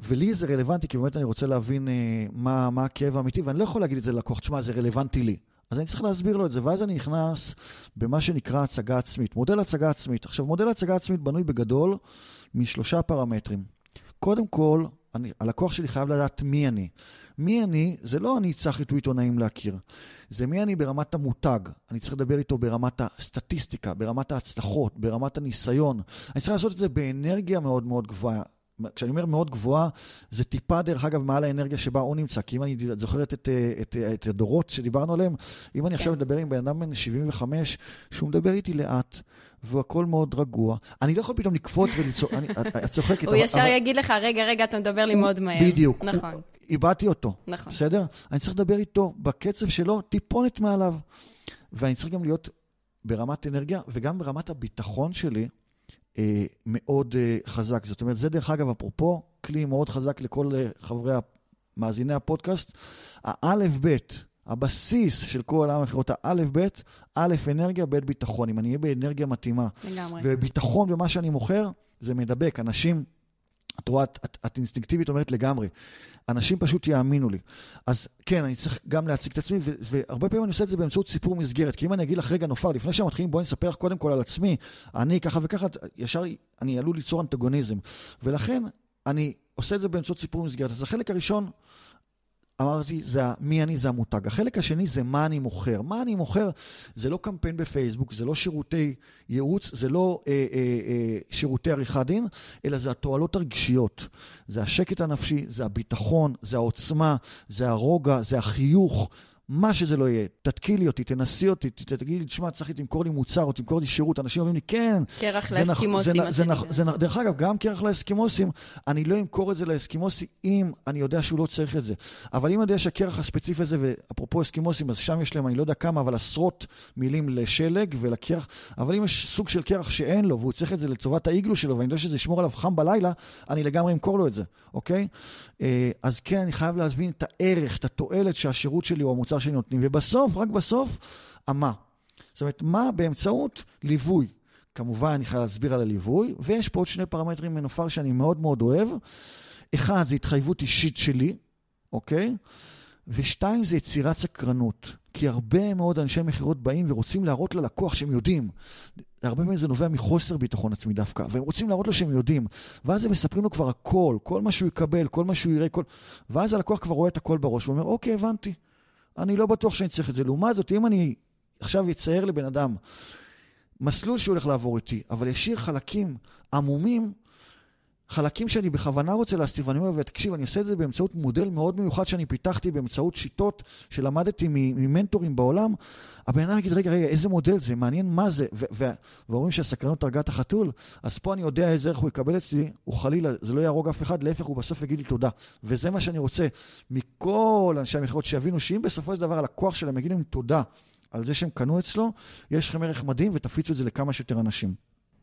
ולי זה רלוונטי, כי באמת אני רוצה להבין אה, מה, מה הכאב האמיתי, ואני לא יכול להגיד את זה ללקוח, תשמע, זה רלוונטי לי. אז אני צריך להסביר לו את זה, ואז אני נכנס במה שנקרא הצגה עצמית. מודל הצגה עצמית. עכשיו, מודל הצגה עצמית בנוי בגדול משלושה פרמטרים. קודם כל, אני, הלקוח שלי חייב לדעת מי אני. מי אני, זה לא אני צחי טוויטו נעים להכיר. זה מי אני ברמת המותג. אני צריך לדבר איתו ברמת הסטטיסטיקה, ברמת ההצלחות, ברמת הניסיון. אני צריך לעשות את זה באנרגיה מאוד מאוד גבוהה. כשאני אומר מאוד גבוהה, זה טיפה, דרך אגב, מעל האנרגיה שבה הוא נמצא. כי אם אני זוכרת את, את, את הדורות שדיברנו עליהם, אם אני כן. עכשיו מדבר עם בן אדם בן 75, שהוא מדבר איתי לאט, והכל מאוד רגוע, אני לא יכול פתאום לקפוץ וליצור, את צוחקת. הוא ישר אבל... יגיד לך, רגע, רגע, אתה מדבר לי מאוד מהר. בדיוק. נכון. איבדתי אותו. נכון. בסדר? אני צריך לדבר איתו בקצב שלו, טיפונת מעליו. ואני צריך גם להיות ברמת אנרגיה וגם ברמת הביטחון שלי. אה, מאוד אה, חזק. זאת אומרת, זה דרך אגב, אפרופו, כלי מאוד חזק לכל אה, חברי, מאזיני הפודקאסט. האלף-בית, הבסיס של כל עולם המכירות, האלף-בית, א', אנרגיה, ב', ביטחון. אם אני אהיה באנרגיה מתאימה, לגמרי. וביטחון במה שאני מוכר, זה מדבק. אנשים... את רואה, את, את, את אינסטינקטיבית אומרת לגמרי. אנשים פשוט יאמינו לי. אז כן, אני צריך גם להציג את עצמי, ו- והרבה פעמים אני עושה את זה באמצעות סיפור מסגרת. כי אם אני אגיד לך, רגע, נופר, לפני שמתחילים, בואי נספר לך קודם כל על עצמי, אני ככה וככה, ישר אני עלול ליצור אנטגוניזם. ולכן, אני עושה את זה באמצעות סיפור מסגרת. אז החלק הראשון, אמרתי, זה מי אני, זה המותג. החלק השני זה מה אני מוכר. מה אני מוכר זה לא קמפיין בפייסבוק, זה לא שירותי ייעוץ, זה לא אה, אה, אה, שירותי עריכת דין, אלא זה התועלות הרגשיות. זה השקט הנפשי, זה הביטחון, זה העוצמה, זה הרוגע, זה החיוך. מה שזה לא יהיה, תתקילי אותי, תנסי אותי, תגידי לי, תשמע, צריך תמכור לי מוצר או תמכור לי שירות. אנשים אומרים לי, כן. קרח לאסקימוסים, מה שנקרא. דרך אגב, גם קרח לאסקימוסים, אני לא אמכור את זה לאסקימוסי אם אני יודע שהוא לא צריך את זה. אבל אם אני יודע שהקרח הספציפי הזה, ואפרופו אסקימוסים, אז שם יש להם, אני לא יודע כמה, אבל עשרות מילים לשלג ולקרח. אבל אם יש סוג של קרח שאין לו, והוא צריך את זה לטובת האיגלו שלו, ואני יודע שזה ישמור עליו חם בלילה, אני לגמרי אמכור לו את זה, אוקיי? אה, אז כן, אני חייב להבין את הערך, את התועלת שהשירות שלי או המוצר שלי נותנים. ובסוף, רק בסוף, המה. זאת אומרת, מה באמצעות ליווי. כמובן, אני חייב להסביר על הליווי, ויש פה עוד שני פרמטרים מנופר שאני מאוד מאוד אוהב. אחד, זה התחייבות אישית שלי, אוקיי? ושתיים, זה יצירת סקרנות. כי הרבה מאוד אנשי מכירות באים ורוצים להראות ללקוח שהם יודעים. הרבה פעמים זה נובע מחוסר ביטחון עצמי דווקא, והם רוצים להראות לו שהם יודעים. ואז הם מספרים לו כבר הכל, כל מה שהוא יקבל, כל מה שהוא יראה, כל... ואז הלקוח כבר רואה את הכל בראש, הוא אומר, אוקיי, הבנתי. אני לא בטוח שאני צריך את זה. לעומת זאת, אם אני עכשיו אצייר לבן אדם מסלול שהוא הולך לעבור איתי, אבל ישאיר חלקים עמומים, חלקים שאני בכוונה רוצה להסתיר, ואני אומר, ותקשיב, אני עושה את זה באמצעות מודל מאוד מיוחד שאני פיתחתי, באמצעות שיטות שלמדתי ממנטורים בעולם. הבן אדם יגיד, רגע, רגע, איזה מודל זה? מעניין מה זה? ואומרים שהסקרנות הרגה את החתול, אז פה אני יודע איזה ערך הוא יקבל אצלי, הוא חלילה, זה לא יהרוג אף אחד, להפך, הוא בסוף יגיד לי תודה. וזה מה שאני רוצה מכל אנשי המכירות, שיבינו שאם בסופו של דבר הלקוח שלהם יגיד להם תודה על זה שהם קנו אצלו, יש לכם ערך מדהים ותפיצו את זה לכמה שיותר אנשים.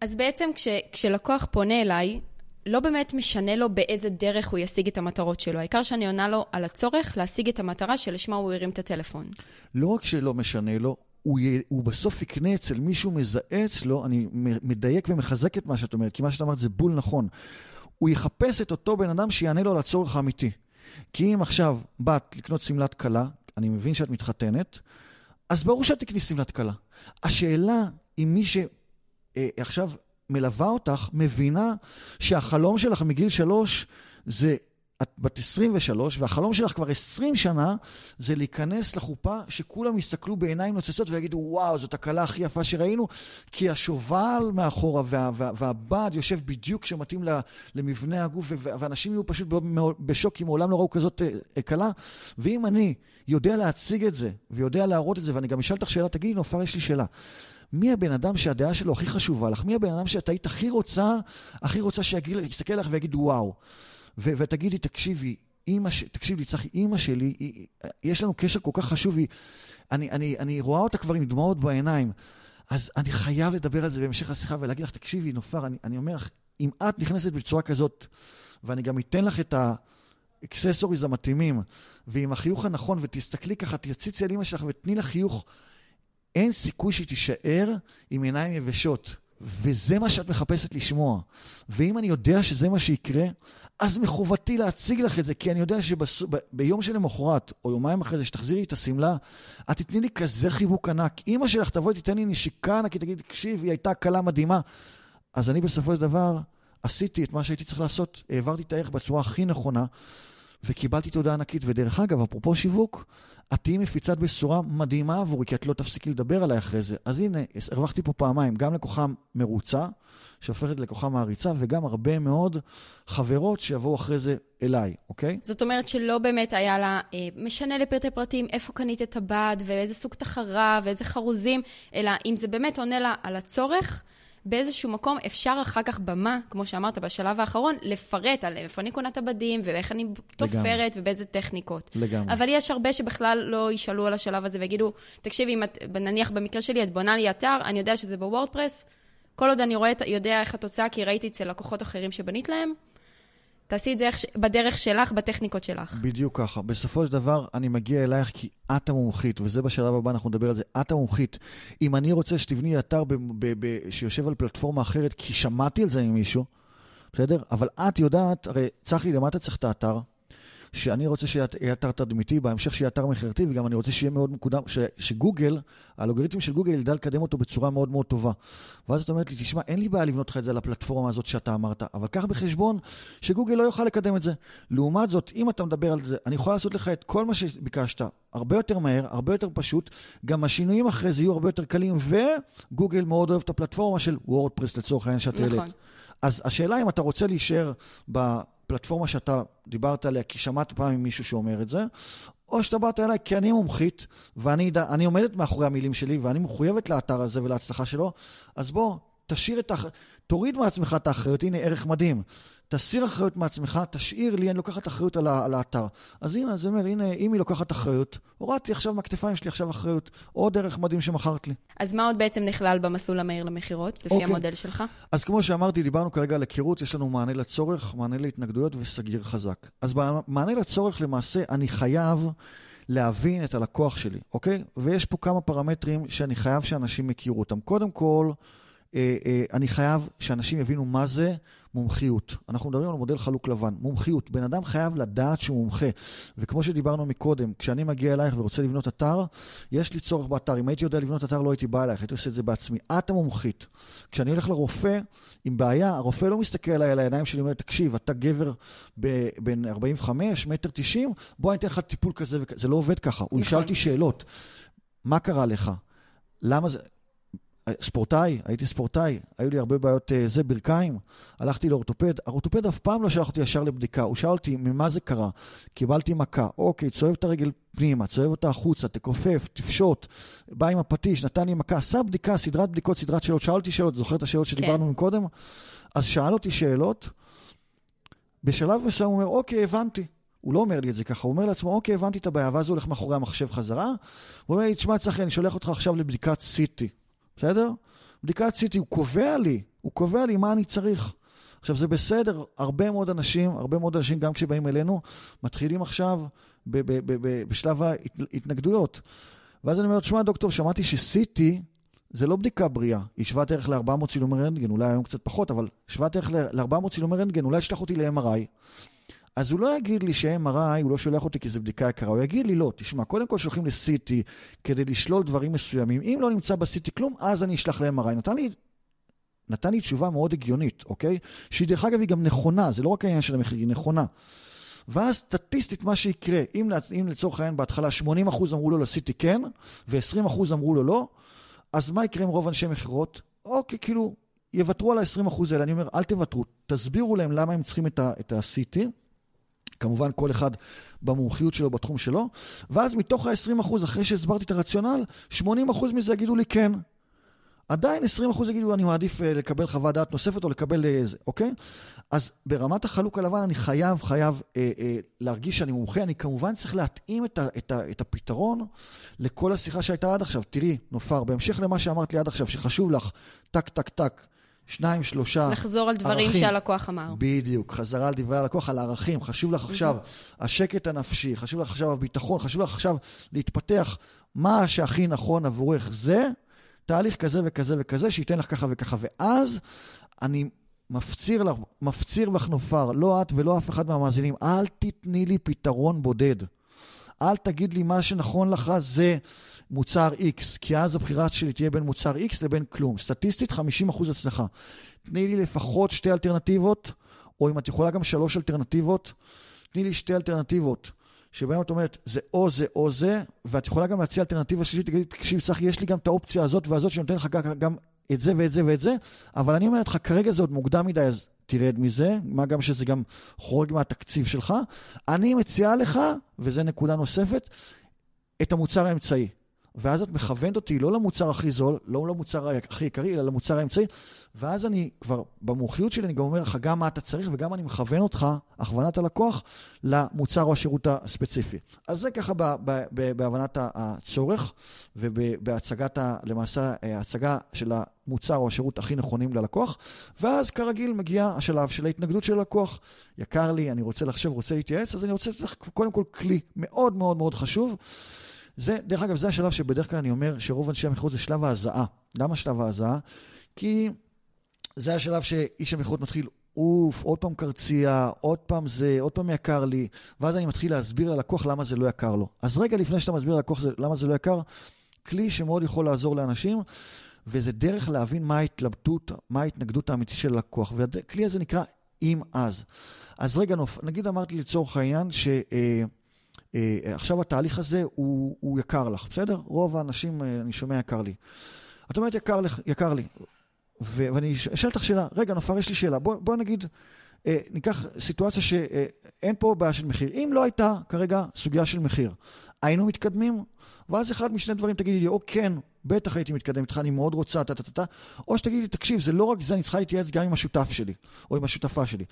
אז בעצם כש, כשלקוח פונה אליי, לא באמת משנה לו באיזה דרך הוא ישיג את המטרות שלו. העיקר שאני עונה לו על הצורך להשיג את המטרה שלשמה הוא הרים את הטלפון. לא רק שלא משנה לו, הוא, י... הוא בסוף יקנה אצל מישהו מזהה אצלו, אני מדייק ומחזק את מה שאת אומרת, כי מה שאת אמרת זה בול נכון. הוא יחפש את אותו בן אדם שיענה לו על הצורך האמיתי. כי אם עכשיו באת לקנות שמלת כלה, אני מבין שאת מתחתנת, אז ברור שאת תקני שמלת כלה. השאלה אם מי שעכשיו מלווה אותך, מבינה שהחלום שלך מגיל שלוש זה את בת 23, והחלום שלך כבר 20 שנה, זה להיכנס לחופה שכולם יסתכלו בעיניים נוצצות ויגידו, וואו, זאת הקלה הכי יפה שראינו, כי השובל מאחורה וה, וה, והבד יושב בדיוק כשמתאים למבנה הגוף, ואנשים יהיו פשוט בשוק, כי מעולם לא ראו כזאת אה, קלה. ואם אני יודע להציג את זה, ויודע להראות את זה, ואני גם אשאל אותך שאלה, תגידי, נופר, יש לי שאלה. מי הבן אדם שהדעה שלו הכי חשובה לך? מי הבן אדם שאת היית הכי רוצה, הכי רוצה שיסתכל לך ויגיד וואו? ו- ותגידי, תקשיבי, אימא, ש... תקשיב לי, צחי, אימא שלי, היא... יש לנו קשר כל כך חשוב, היא... אני, אני, אני רואה אותה כבר עם דמעות בעיניים. אז אני חייב לדבר על זה בהמשך השיחה ולהגיד לך, תקשיבי, נופר, אני, אני אומר לך, אם את נכנסת בצורה כזאת, ואני גם אתן לך את ה accessories המתאימים, ועם החיוך הנכון, ותסתכלי ככה, תציצי על אימא שלך ותני לה חיוך, אין סיכוי שהיא תישאר עם עיניים יבשות. וזה מה שאת מחפשת לשמוע. ואם אני יודע שזה מה שיקרה, אז מחובתי להציג לך את זה, כי אני יודע שביום שלמחרת, או יומיים אחרי זה, שתחזירי את השמלה, את תתני לי כזה חיבוק ענק. אימא שלך תבואי, תיתן לי נשיקה ענקית, תגיד, תקשיב, היא הייתה קלה מדהימה. אז אני בסופו של דבר עשיתי את מה שהייתי צריך לעשות, העברתי את הערך בצורה הכי נכונה, וקיבלתי תודה ענקית. ודרך אגב, אפרופו שיווק, את תהיי מפיצת בשורה מדהימה עבורי, כי את לא תפסיקי לדבר עליי אחרי זה. אז הנה, הרווחתי פה פעמיים, גם לקוחה מרוצה, שהופכת לקוחה מעריצה, וגם הרבה מאוד חברות שיבואו אחרי זה אליי, אוקיי? זאת אומרת שלא באמת היה לה אה, משנה לפרטי פרטים איפה קנית את הבד, ואיזה סוג תחרה, ואיזה חרוזים, אלא אם זה באמת עונה לה על הצורך. באיזשהו מקום אפשר אחר כך במה, כמו שאמרת בשלב האחרון, לפרט על איפה אני קונה את הבדים, ואיך אני תופרת, לגמרי. ובאיזה טכניקות. לגמרי. אבל יש הרבה שבכלל לא ישאלו על השלב הזה ויגידו, תקשיבי, אם את, נניח במקרה שלי, את בונה לי אתר, אני יודע שזה בוורדפרס, כל עוד אני רואה, יודע איך התוצאה, כי ראיתי אצל לקוחות אחרים שבנית להם, תעשי את זה בדרך שלך, בטכניקות שלך. בדיוק ככה. בסופו של דבר, אני מגיע אלייך כי את המומחית, וזה בשלב הבא, אנחנו נדבר על זה, את המומחית. אם אני רוצה שתבני אתר ב- ב- ב- שיושב על פלטפורמה אחרת, כי שמעתי על זה ממישהו, בסדר? אבל את יודעת, הרי צחי, למה אתה צריך את האתר? שאני רוצה שיהיה אתר תדמיתי, בהמשך שיהיה אתר מכירתי, וגם אני רוצה שיהיה מאוד מקודם, ש, שגוגל, האלגוריתם של גוגל ידע לקדם אותו בצורה מאוד מאוד טובה. ואז את אומרת לי, תשמע, אין לי בעיה לבנות לך את זה על הפלטפורמה הזאת שאתה אמרת, אבל קח בחשבון שגוגל לא יוכל לקדם את זה. לעומת זאת, אם אתה מדבר על זה, אני יכול לעשות לך את כל מה שביקשת, הרבה יותר מהר, הרבה יותר פשוט, גם השינויים אחרי זה יהיו הרבה יותר קלים, וגוגל מאוד אוהב את הפלטפורמה של וורדפרס לצורך העניין שאת נכון. אז השאלה אם אתה רוצה להישאר ב... הפלטפורמה שאתה דיברת עליה, כי שמעת פעם עם מישהו שאומר את זה, או שאתה באת אליי כי אני מומחית, ואני עומדת מאחורי המילים שלי, ואני מחויבת לאתר הזה ולהצלחה שלו, אז בוא, תשאיר את ה... תוריד מעצמך את האחריות, הנה ערך מדהים. תסיר אחריות מעצמך, תשאיר לי, אני לוקחת אחריות על, על האתר. אז הנה, זה אומר, הנה, אם היא לוקחת אחריות, הורדתי עכשיו מהכתפיים שלי עכשיו אחריות, עוד ערך מדהים שמכרת לי. אז מה עוד בעצם נכלל במסלול המהיר למכירות, לפי okay. אוקיי. המודל שלך? אז כמו שאמרתי, דיברנו כרגע על היכרות, יש לנו מענה לצורך, מענה להתנגדויות וסגיר חזק. אז במענה לצורך, למעשה, אני חייב... להבין את הלקוח שלי, אוקיי? ויש פה כמה פרמטרים שאני חייב שאנשים יכירו אותם. קודם כל, אני חייב שאנשים יבינו מה זה מומחיות. אנחנו מדברים על מודל חלוק לבן. מומחיות. בן אדם חייב לדעת שהוא מומחה. וכמו שדיברנו מקודם, כשאני מגיע אלייך ורוצה לבנות אתר, יש לי צורך באתר. אם הייתי יודע לבנות אתר, לא הייתי בא אלייך, הייתי עושה את זה בעצמי. את המומחית. כשאני הולך לרופא עם בעיה, הרופא לא מסתכל עליי על הידיים שלי ואומר, תקשיב, אתה גבר בן 45, מטר 90, בוא אני אתן לך טיפול כזה וכזה. זה לא עובד ככה. הוא ישאל אותי שאלות. מה קרה לך? למה זה... ספורטאי, הייתי ספורטאי, היו לי הרבה בעיות, אה, זה, ברכיים, הלכתי לאורתופד, האורתופד אף פעם לא שלח אותי ישר לבדיקה, הוא שאל אותי ממה זה קרה, קיבלתי מכה, אוקיי, צועב את הרגל פנימה, צועב אותה החוצה, תכופף, תפשוט, בא עם הפטיש, נתן לי מכה, עשה בדיקה, סדרת בדיקות, סדרת שאלות, שאל אותי שאלות, זוכר את השאלות שדיברנו כן. מקודם? אז שאל אותי שאלות, בשלב מסוים הוא אומר, אוקיי, הבנתי. הוא לא אומר לי את זה ככה, הוא אומר לעצמו, אוקיי, הבנתי את הבעיה, ואז הוא הולך מאחורי המחשב חזרה, הוא אומר לי, תשמע, צחי, אני שולח אותך עכשיו לבדיקת CT. בסדר? בדיקת CT, הוא קובע לי, הוא קובע לי מה אני צריך. עכשיו, זה בסדר, הרבה מאוד אנשים, הרבה מאוד אנשים, גם כשבאים אלינו, מתחילים עכשיו ב- ב- ב- בשלב ההתנגדויות. ואז אני אומר, תשמע, דוקטור, שמעתי ש-CT זה לא בדיקה בריאה, היא שוות ערך ל-400 צילומי רנטגן, אולי היום קצת פחות, אבל שוות ערך ל-400 צילומי רנטגן, אולי ישלח אותי ל-MRI. אז הוא לא יגיד לי ש-MRI, הוא לא שולח אותי כי זו בדיקה יקרה, הוא יגיד לי, לא, תשמע, קודם כל שולחים ל-CT כדי לשלול דברים מסוימים. אם לא נמצא ב-CT כלום, אז אני אשלח ל-MRI. נתן לי, נתן לי תשובה מאוד הגיונית, אוקיי? שהיא דרך אגב היא גם נכונה, זה לא רק העניין של המחיר, היא נכונה. ואז סטטיסטית מה שיקרה, אם, אם לצורך העניין בהתחלה 80% אמרו לו לסיטי כן, ו-20% אמרו לו לא, אז מה יקרה עם רוב אנשי מכירות? אוקיי, כאילו, יוותרו על ה-20% האלה. אני אומר, אל תוותרו, תסבירו להם למה הם צריכים את ה-CT. כמובן, כל אחד במומחיות שלו, בתחום שלו, ואז מתוך ה-20%, אחרי שהסברתי את הרציונל, 80% מזה יגידו לי כן. עדיין 20% יגידו, אני מעדיף אה, לקבל חוות דעת נוספת או לקבל איזה, אה, אוקיי? אז ברמת החלוק הלבן אני חייב, חייב אה, אה, להרגיש שאני מומחה. אני כמובן צריך להתאים את, ה, את, ה, את הפתרון לכל השיחה שהייתה עד עכשיו. תראי, נופר, בהמשך למה שאמרת לי עד עכשיו, שחשוב לך, טק, טק, טק, שניים, שלושה לחזור על דברים ערכים. שהלקוח אמר. בדיוק, חזרה על דברי הלקוח, על הערכים. חשוב לך עכשיו השקט הנפשי, חשוב לך עכשיו הביטחון, חשוב לך עכשיו להתפתח. מה שהכי נכון עבורך זה תהליך כזה וכזה וכזה, שייתן לך ככה וככה. ואז אני מפציר לך, מפציר בך נופר, לא את ולא אף אחד מהמאזינים, אל תתני לי פתרון בודד. אל תגיד לי מה שנכון לך זה מוצר X, כי אז הבחירה שלי תהיה בין מוצר X לבין כלום. סטטיסטית 50% הצלחה. תני לי לפחות שתי אלטרנטיבות, או אם את יכולה גם שלוש אלטרנטיבות, תני לי שתי אלטרנטיבות. שבהם את אומרת, זה או זה או זה, ואת יכולה גם להציע אלטרנטיבה שלישית, תגידי, תקשיב, צחי, יש לי גם את האופציה הזאת והזאת שנותן לך גם את זה ואת זה ואת זה, אבל אני אומרת לך, כרגע זה עוד מוקדם מדי, אז תרד מזה, מה גם שזה גם חורג מהתקציב שלך. אני מציעה לך, וזו נקודה נוספת, את המוצר האמצעי. ואז את מכוונת אותי לא למוצר הכי זול, לא למוצר הכי יקרי, אלא למוצר האמצעי, ואז אני כבר, במומחיות שלי, אני גם אומר לך גם מה אתה צריך, וגם אני מכוון אותך, הכוונת הלקוח, למוצר או השירות הספציפי. אז זה ככה בהבנת הצורך, ובהצגת, למעשה, ההצגה של המוצר או השירות הכי נכונים ללקוח, ואז כרגיל מגיע השלב של ההתנגדות של הלקוח. יקר לי, אני רוצה לחשוב, רוצה להתייעץ, אז אני רוצה לתת לך קודם כל כלי מאוד מאוד מאוד חשוב. זה, דרך אגב, זה השלב שבדרך כלל אני אומר שרוב אנשי המכירות זה שלב ההזעה. למה שלב ההזעה? כי זה השלב שאיש המכירות מתחיל, אוף, עוד פעם קרצייה, עוד פעם זה, עוד פעם יקר לי, ואז אני מתחיל להסביר ללקוח למה זה לא יקר לו. אז רגע לפני שאתה מסביר ללקוח למה זה לא יקר, כלי שמאוד יכול לעזור לאנשים, וזה דרך להבין מה ההתלבטות, מה ההתנגדות האמיתית של הלקוח. והכלי הזה נקרא אם אז. אז רגע, נגיד אמרתי לצורך העניין ש... אה, עכשיו התהליך הזה הוא, הוא יקר לך, בסדר? רוב האנשים, אה, אני שומע יקר לי. את אומרת יקר, לך, יקר לי, ו, ואני אשאל אותך שאלה, רגע נופר יש לי שאלה, בוא, בוא נגיד, אה, ניקח סיטואציה שאין פה בעיה של מחיר. אם לא הייתה כרגע סוגיה של מחיר, היינו מתקדמים? ואז אחד משני דברים תגידי לי, או כן, בטח הייתי מתקדם איתך, אני מאוד רוצה, טה-טה-טה, או שתגידי לי, תקשיב, זה לא רק זה, אני צריכה להתייעץ גם עם השותף שלי, או עם השותפה שלי.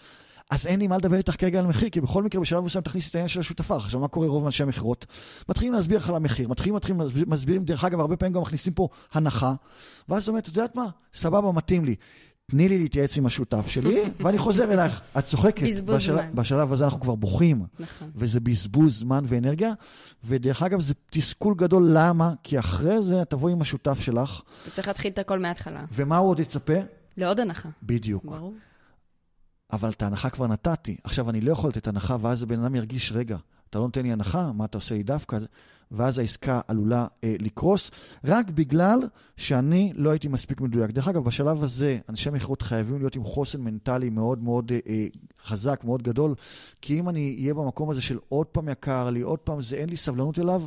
אז אין לי מה לדבר איתך כרגע על מחיר, כי בכל מקרה בשלב מסוים תכניס את העניין של השותפה. עכשיו, מה קורה רוב אנשי המכירות? מתחילים להסביר לך על המחיר, מתחילים, מתחילים, מסבירים, דרך אגב, הרבה פעמים גם מכניסים פה הנחה, ואז זאת אומרת, את יודעת מה? סבבה, מתאים לי. תני לי להתייעץ עם השותף שלי, [laughs] ואני חוזר אלייך. את צוחקת. בזבוז בשל... זמן. בשלב הזה אנחנו כבר בוכים. נכון. וזה בזבוז זמן ואנרגיה, ודרך אגב, זה תסכול גדול. למה? כי אחרי זה תבואי עם השותף שלך. וצריך להתחיל את הכל מההתחלה. ומה הוא עוד יצפה? לעוד הנחה. בדיוק. ברור. אבל את ההנחה כבר נתתי. עכשיו, אני לא יכול לתת הנחה, ואז הבן אדם ירגיש, רגע, אתה לא נותן לי הנחה, מה אתה עושה לי דווקא? ואז העסקה עלולה אה, לקרוס, רק בגלל שאני לא הייתי מספיק מדויק. דרך אגב, בשלב הזה, אנשי מכירות חייבים להיות עם חוסן מנטלי מאוד מאוד אה, אה, חזק, מאוד גדול, כי אם אני אהיה במקום הזה של עוד פעם יקר לי, עוד פעם זה, אין לי סבלנות אליו,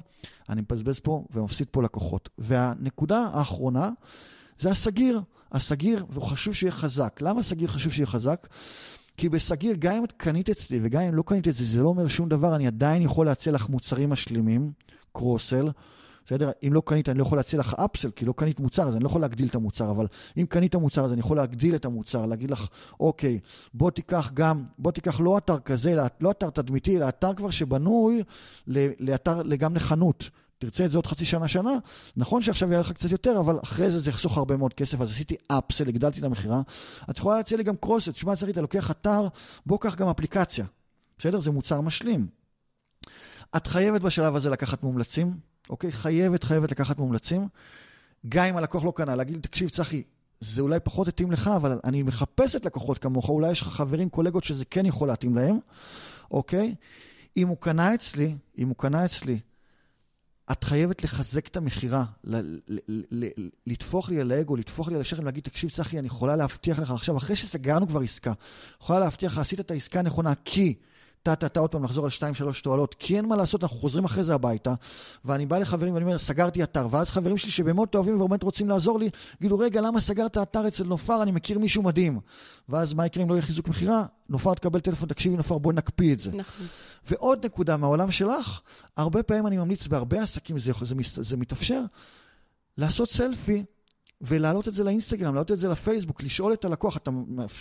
אני מבזבז פה ומפסיד פה לקוחות. והנקודה האחרונה זה הסגיר. הסגיר, חשוב שיהיה חזק. למה סגיר חשוב שיהיה חזק? כי בסגיר, גם אם את קנית אצלי וגם אם לא קנית אצלי, זה לא אומר שום דבר, אני עדיין יכול להציע לך מוצרים משלימים, קרוסל. בסדר? אם לא קנית, אני לא יכול להציע לך אפסל, כי לא קנית מוצר, אז אני לא יכול להגדיל את המוצר, אבל אם קנית מוצר, אז אני יכול להגדיל את המוצר, להגיד לך, אוקיי, בוא תיקח גם, בוא תיקח לא אתר כזה, לא אתר תדמיתי, אלא אתר כבר שבנוי לאתר, גם לחנות. תרצה את זה עוד חצי שנה, שנה, נכון שעכשיו יהיה לך קצת יותר, אבל אחרי זה זה יחסוך הרבה מאוד כסף, אז עשיתי אפסל, הגדלתי את המכירה. את יכולה להציע לי גם קרוסט, תשמע, צריך, אתה לוקח אתר, בוא קח גם אפליקציה. בסדר? זה מוצר משלים. את חייבת בשלב הזה לקחת מומלצים, אוקיי? חייבת, חייבת לקחת מומלצים. גם אם הלקוח לא קנה, להגיד לי, תקשיב, צחי, זה אולי פחות התאים לך, אבל אני מחפשת לקוחות כמוך, אולי יש לך חברים, קולגות שזה כן יכול להתאים להם, אוקיי? אם הוא קנה אצלי, אם הוא קנה אצלי את חייבת לחזק את המכירה, לטפוח לי על האגו, לטפוח לי על השכם, להגיד, תקשיב, צחי, אני יכולה להבטיח לך עכשיו, אחרי שסגרנו כבר עסקה, יכולה להבטיח לך, עשית את העסקה הנכונה, כי טה-טה-טה, עוד פעם לחזור על שתיים, שלוש תועלות, כי אין מה לעשות, אנחנו חוזרים אחרי זה הביתה, ואני בא לחברים ואני אומר, סגרתי אתר, ואז חברים שלי שבאמת אוהבים ובאמת רוצים לעזור לי, יגידו, רגע, למה סגרת אתר אצל נופר? אני מכיר מישהו מדהים. ואז מה יקרה אם לא יהיה חיזוק מכירה? נופר תקבל טלפון, תקשיבי נופר, בואי נקפיא את זה. נכון. ועוד נקודה מהעולם שלך, הרבה פעמים אני ממליץ בהרבה עסקים, זה, זה, זה מתאפשר, לעשות סלפי ולהעלות את זה לאינסטגרם, להעלות את זה לפייסבוק, לשאול את הלקוח, אתה,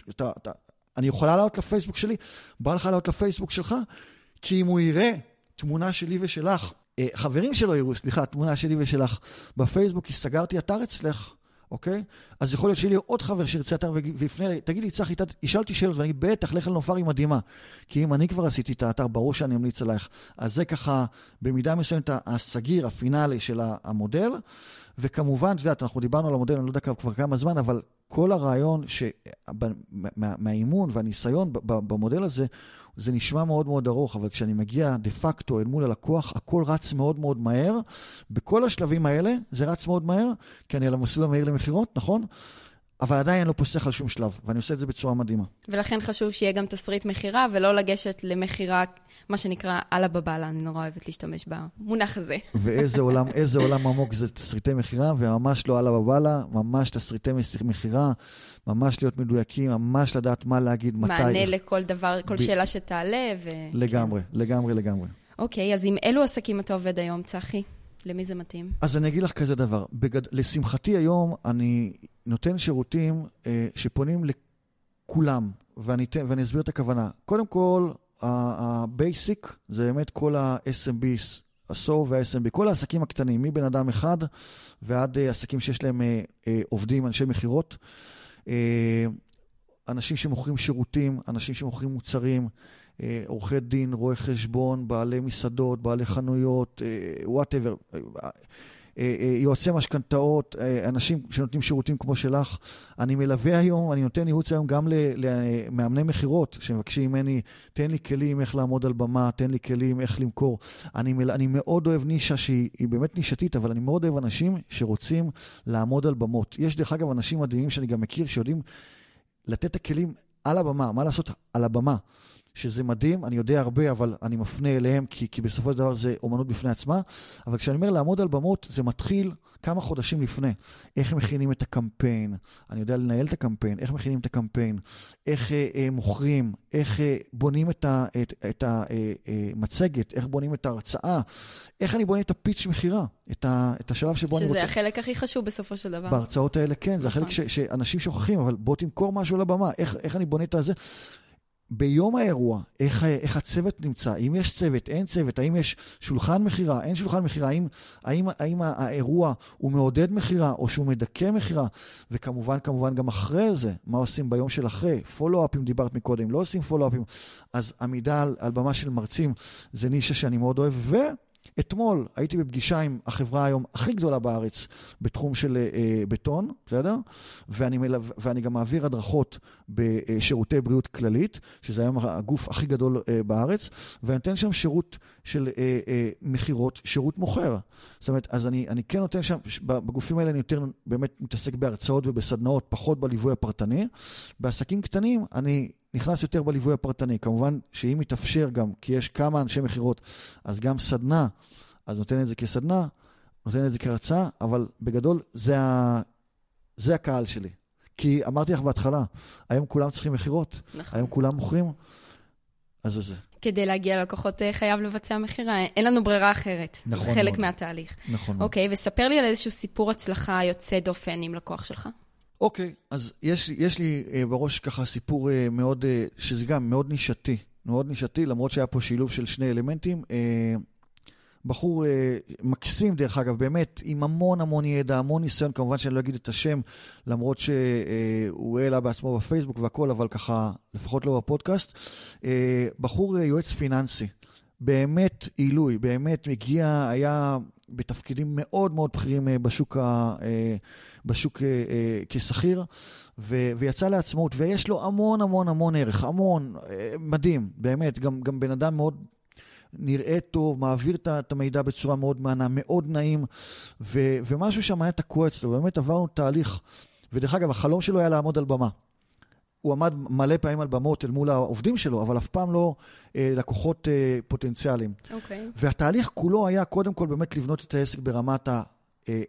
אתה, אתה, אני יכולה לעלות לפייסבוק שלי? בא לך לעלות לפייסבוק שלך? כי אם הוא יראה תמונה שלי ושלך, אה, חברים שלו יראו, סליחה, תמונה שלי ושלך בפייסבוק, כי סגרתי אתר אצלך, אוקיי? אז יכול להיות שיהיה לי עוד חבר שירצה אתר ויפנה אליי, תגיד לי, צחי, ישאל אותי שאלות, ואני בטח, לך לנופר היא מדהימה. כי אם אני כבר עשיתי את האתר, ברור שאני אמליץ עלייך. אז זה ככה, במידה מסוימת, הסגיר, הפינאלי של המודל. וכמובן, את יודעת, אנחנו דיברנו על המודל, אני לא יודע כבר כמה זמן, אבל כל הרעיון מהאימון והניסיון במודל הזה, זה נשמע מאוד מאוד ארוך, אבל כשאני מגיע דה פקטו אל מול הלקוח, הכל רץ מאוד מאוד מהר. בכל השלבים האלה זה רץ מאוד מהר, כי אני על המסלול המהיר למכירות, נכון? אבל עדיין אני לא פוסח על שום שלב, ואני עושה את זה בצורה מדהימה. ולכן חשוב שיהיה גם תסריט מכירה, ולא לגשת למכירה, מה שנקרא אללה בבאללה, אני נורא אוהבת להשתמש במונח הזה. ואיזה עולם, איזה עולם עמוק זה תסריטי מכירה, וממש לא אללה בבאללה, ממש תסריטי מכירה, ממש להיות מדויקים, ממש לדעת מה להגיד, מתי. מענה לכל דבר, כל ב... שאלה שתעלה, ו... לגמרי. לגמרי, לגמרי. אוקיי, אז עם אילו עסקים אתה עובד היום, צחי? למי זה מתאים? אז אני אגיד לך כזה דבר. בגד... לשמחתי היום אני נותן שירותים אה, שפונים לכולם, ואני, ת... ואני אסביר את הכוונה. קודם כל, ה basic זה באמת כל ה-SMB, ה-SO וה-SMB, כל העסקים הקטנים, מבן אדם אחד ועד אה, עסקים שיש להם אה, אה, עובדים, אנשי מכירות. אה, אנשים שמוכרים שירותים, אנשים שמוכרים מוצרים, עורכי דין, רואי חשבון, בעלי מסעדות, בעלי חנויות, וואטאבר, אה, יועצי משכנתאות, אנשים שנותנים שירותים כמו שלך. אני מלווה היום, אני נותן ייעוץ היום גם למאמני מכירות שמבקשים ממני, תן לי כלים איך לעמוד על במה, תן לי כלים איך למכור. אני, אני מאוד אוהב נישה שהיא באמת נישתית, אבל אני מאוד אוהב אנשים שרוצים לעמוד על במות. יש דרך אגב אנשים מדהימים שאני גם מכיר שיודעים לתת את הכלים על הבמה, מה לעשות על הבמה. שזה מדהים, אני יודע הרבה, אבל אני מפנה אליהם, כי, כי בסופו של דבר זה אומנות בפני עצמה. אבל כשאני אומר לעמוד על במות, זה מתחיל כמה חודשים לפני. איך מכינים את הקמפיין, אני יודע לנהל את הקמפיין, איך מכינים את הקמפיין, איך אה, אה, מוכרים, איך אה, בונים את, את המצגת, אה, אה, איך בונים את ההרצאה, איך אני בונה את הפיץ' מכירה, את, את השלב שבו אני רוצה... שזה החלק הכי חשוב בסופו של דבר. בהרצאות האלה כן, זה החלק נכון. ש, שאנשים שוכחים, אבל בוא תמכור משהו לבמה, איך, איך אני בונה את הזה. ביום האירוע, איך, איך הצוות נמצא, אם יש צוות, אין צוות, האם יש שולחן מכירה, אין שולחן מכירה, האם, האם, האם האירוע הוא מעודד מכירה או שהוא מדכא מכירה, וכמובן, כמובן גם אחרי זה, מה עושים ביום של אחרי, פולו-אפים דיברת מקודם, לא עושים פולו-אפים, אז עמידה על, על במה של מרצים זה נישה שאני מאוד אוהב, ו... אתמול הייתי בפגישה עם החברה היום הכי גדולה בארץ בתחום של אה, בטון, בסדר? ואני, מלו... ואני גם מעביר הדרכות בשירותי בריאות כללית, שזה היום הגוף הכי גדול אה, בארץ, ואני נותן שם שירות של אה, אה, מכירות, שירות מוכר. זאת אומרת, אז אני, אני כן נותן שם, בגופים האלה אני יותר באמת מתעסק בהרצאות ובסדנאות, פחות בליווי הפרטני. בעסקים קטנים אני נכנס יותר בליווי הפרטני. כמובן שאם יתאפשר גם, כי יש כמה אנשי מכירות, אז גם סדנה, אז נותן את זה כסדנה, נותן את זה כהרצאה, אבל בגדול זה, ה... זה הקהל שלי. כי אמרתי לך בהתחלה, היום כולם צריכים מכירות, נכון. היום כולם מוכרים, אז זה זה. כדי להגיע ללקוחות אה, חייב לבצע מכירה, אין לנו ברירה אחרת. נכון מאוד. חלק מהתהליך. נכון מאוד. אוקיי, וספר לי על איזשהו סיפור הצלחה יוצא דופן עם לקוח שלך. אוקיי, אז יש, יש לי אה, בראש ככה סיפור אה, מאוד, אה, שזה גם מאוד נישתי, מאוד נישתי, למרות שהיה פה שילוב של שני אלמנטים. בחור אה, מקסים, דרך אגב, באמת, עם המון המון ידע, המון ניסיון, כמובן שאני לא אגיד את השם, למרות שהוא העלה בעצמו בפייסבוק והכל, אבל ככה, לפחות לא בפודקאסט. אה, בחור אה, יועץ פיננסי, באמת עילוי, באמת מגיע, היה בתפקידים מאוד מאוד בכירים אה, בשוק, ה, אה, בשוק אה, כשכיר, ויצא לעצמאות, ויש לו המון המון המון ערך, המון, מדהים, באמת, גם, גם בן אדם מאוד נראה טוב, מעביר את המידע בצורה מאוד מהנה, מאוד נעים, ו, ומשהו שם היה תקוע אצלו, באמת עברנו תהליך, ודרך אגב, החלום שלו היה לעמוד על במה. הוא עמד מלא פעמים על במות אל מול העובדים שלו, אבל אף פעם לא אה, לקוחות אה, פוטנציאליים. אוקיי. Okay. והתהליך כולו היה קודם כל באמת לבנות את העסק ברמת ה...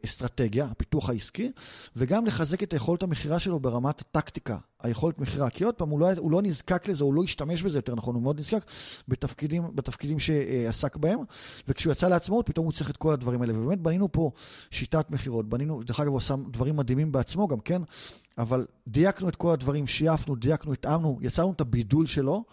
אסטרטגיה, הפיתוח העסקי, וגם לחזק את היכולת המכירה שלו ברמת הטקטיקה, היכולת מכירה. כי עוד פעם, הוא לא, הוא לא נזקק לזה, הוא לא השתמש בזה יותר נכון, הוא מאוד נזקק בתפקידים, בתפקידים שעסק בהם, וכשהוא יצא לעצמאות, פתאום הוא צריך את כל הדברים האלה. ובאמת בנינו פה שיטת מכירות, בנינו, דרך אגב, הוא עשה דברים מדהימים בעצמו גם, כן? אבל דייקנו את כל הדברים, שייפנו, דייקנו, התאמנו, יצרנו את הבידול שלו,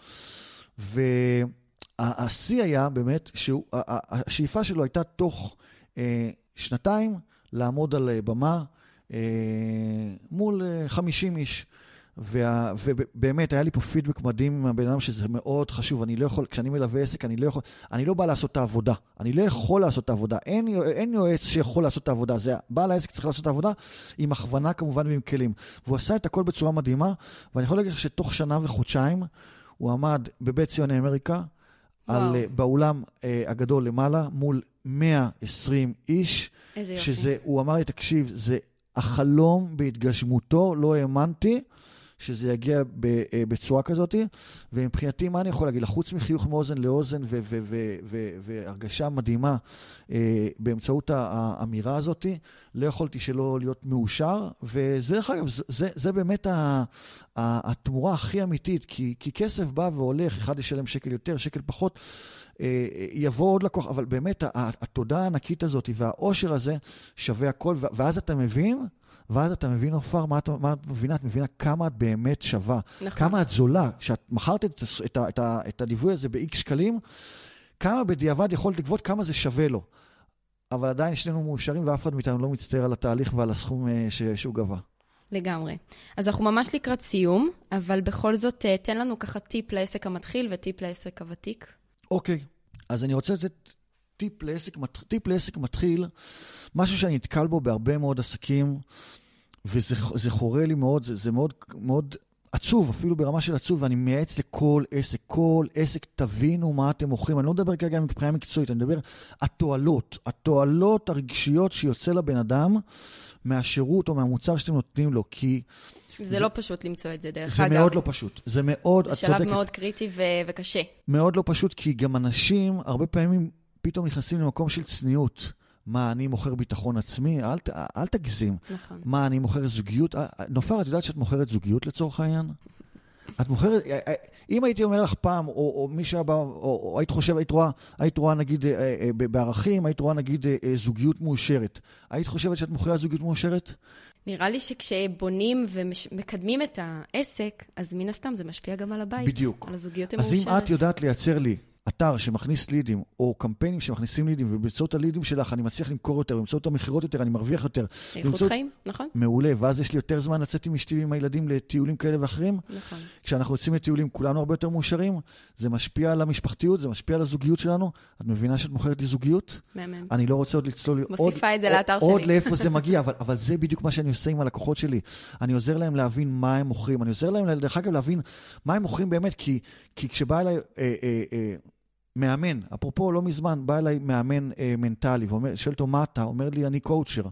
והשיא היה באמת, שהשאיפה שלו הייתה תוך... אה, שנתיים לעמוד על אה, במה אה, מול 50 אה, איש. וה, ובאמת, היה לי פה פידבק מדהים מהבן אדם שזה מאוד חשוב. אני לא יכול, כשאני מלווה עסק, אני לא יכול, אני לא בא לעשות את העבודה. אני לא יכול לעשות את העבודה. אין, אין יועץ שיכול לעשות את העבודה. זה בעל העסק צריך לעשות את העבודה עם הכוונה כמובן ועם כלים. והוא עשה את הכל בצורה מדהימה, ואני יכול להגיד לך שתוך שנה וחודשיים הוא עמד בבית ציוני אמריקה, על, באולם אה, הגדול למעלה, מול 120 איש. איזה יופי. שזה, הוא אמר לי, תקשיב, זה החלום בהתגשמותו, לא האמנתי שזה יגיע אה, בצורה כזאת. ומבחינתי, מה אני יכול להגיד? חוץ מחיוך מאוזן לאוזן והרגשה מדהימה אה, באמצעות האמירה הזאת, לא יכולתי שלא להיות מאושר. וזה, דרך אגב, זה, זה, זה באמת התמורה הכי אמיתית, כי, כי כסף בא והולך, אחד ישלם שקל יותר, שקל פחות. אה, יבוא עוד לקוח, אבל באמת התודה הענקית הזאת והאושר הזה שווה הכל, ואז אתה מבין, ואז אתה מבין, עופר, מה, מה את מבינה? את מבינה כמה את באמת שווה. נכון. כמה את זולה. כשאת מכרת את, את, את, את הליווי הזה ב-X שקלים, כמה בדיעבד יכולת לגבות, כמה זה שווה לו. אבל עדיין שנינו מאושרים ואף אחד מאיתנו לא מצטער על התהליך ועל הסכום אה, ש, שהוא גבה. לגמרי. אז אנחנו ממש לקראת סיום, אבל בכל זאת, אה, תן לנו ככה טיפ לעסק המתחיל וטיפ לעסק הוותיק. אוקיי, אז אני רוצה לתת טיפ לעסק, טיפ לעסק מתחיל, משהו שאני נתקל בו בהרבה מאוד עסקים, וזה חורה לי מאוד, זה, זה מאוד, מאוד עצוב, אפילו ברמה של עצוב, ואני מייעץ לכל עסק, כל עסק, תבינו מה אתם מוכרים. אני לא מדבר כרגע מבחינה מקצועית, אני מדבר התועלות, התועלות הרגשיות שיוצא לבן אדם מהשירות או מהמוצר שאתם נותנים לו, כי... זה, זה לא פשוט למצוא את זה, דרך זה אגב. זה מאוד לא פשוט. זה מאוד, את צודקת. שלב מאוד קריטי ו- וקשה. מאוד לא פשוט, כי גם אנשים, הרבה פעמים פתאום נכנסים למקום של צניעות. מה, אני מוכר ביטחון עצמי? אל, אל תגזים. נכון. מה, אני מוכר זוגיות? נופר, את יודעת שאת מוכרת זוגיות לצורך העניין? את מוכרת, אם הייתי אומר לך פעם, או, או מי שהיה, או, או היית חושב, היית רואה, היית רואה נגיד אה, אה, בערכים, היית רואה נגיד אה, זוגיות מאושרת. היית חושבת שאת מוכרת זוגיות מאושרת? נראה לי שכשבונים ומקדמים את העסק, אז מן הסתם זה משפיע גם על הבית. בדיוק. על הזוגיות המאושרת. אז אם את יודעת לייצר לי אתר שמכניס לידים, או קמפיינים שמכניסים לידים, ובאמצעות הלידים שלך אני מצליח למכור יותר, באמצעות המכירות יותר, אני מרוויח יותר. איכות באמצעות... חיים, נכון. מעולה, ואז יש לי יותר זמן לצאת עם אשתי ועם הילדים לטיולים כאלה ואחרים. נכון. כשאנחנו יוצאים לטיולים כולנו הרבה יותר מאושרים, זה משפיע על המשפחתיות, זה משפיע על הזוגיות שלנו. את מבינה שאת מוכרת לי זוגיות? מהמם. אני לא רוצה עוד לצלול מוסיפה עוד, את זה לאתר עוד, שלי. עוד לאיפה זה [laughs] מגיע, אבל, אבל זה בדיוק מה שאני עושה עם הלקוחות שלי. אני עוזר להם להבין מה הם מוכרים, אני עוזר להם, דרך אגב, להבין מה הם מוכרים באמת, כי, כי כשבא אליי... אה, אה, אה, מאמן, אפרופו לא מזמן, בא אליי מאמן אה, מנטלי, ושואל אותו מה אתה? אומר לי, אני קואוצ'ר,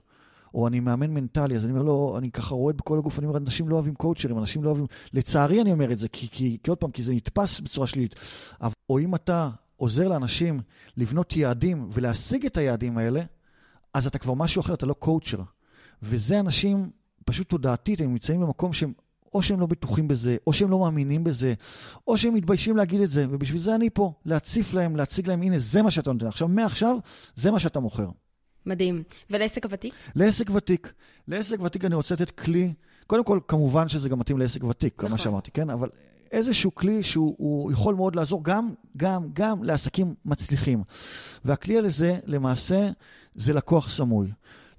או אני מאמן מנטלי, אז אני אומר לו, אני ככה רועד בכל הגוף, אני אומר, אנשים לא אוהבים קואוצ'רים, אנשים לא אוהבים, לצערי אני אומר את זה, כי, כי, כי עוד פעם, כי זה נתפס בצורה שלילית, או אם אתה עוזר לאנשים לבנות יעדים ולהשיג את היעדים האלה, אז אתה כבר משהו אחר, אתה לא קואוצ'ר. וזה אנשים, פשוט תודעתית, הם נמצאים במקום שהם או שהם לא בטוחים בזה, או שהם לא מאמינים בזה, או שהם מתביישים להגיד את זה, ובשביל זה אני פה, להציף להם, להציג להם, הנה, זה מה שאתה נותן. עכשיו, מעכשיו, זה מה שאתה מוכר. מדהים. ולעסק הוותיק? לעסק ותיק. לעסק ותיק אני רוצה לתת כלי, קודם כל, כמובן שזה גם מתאים לעסק ותיק, נכון. כמו שאמרתי, כן? אבל איזשהו כלי שהוא יכול מאוד לעזור גם, גם, גם לעסקים מצליחים. והכלי הזה, למעשה, זה לקוח סמוי.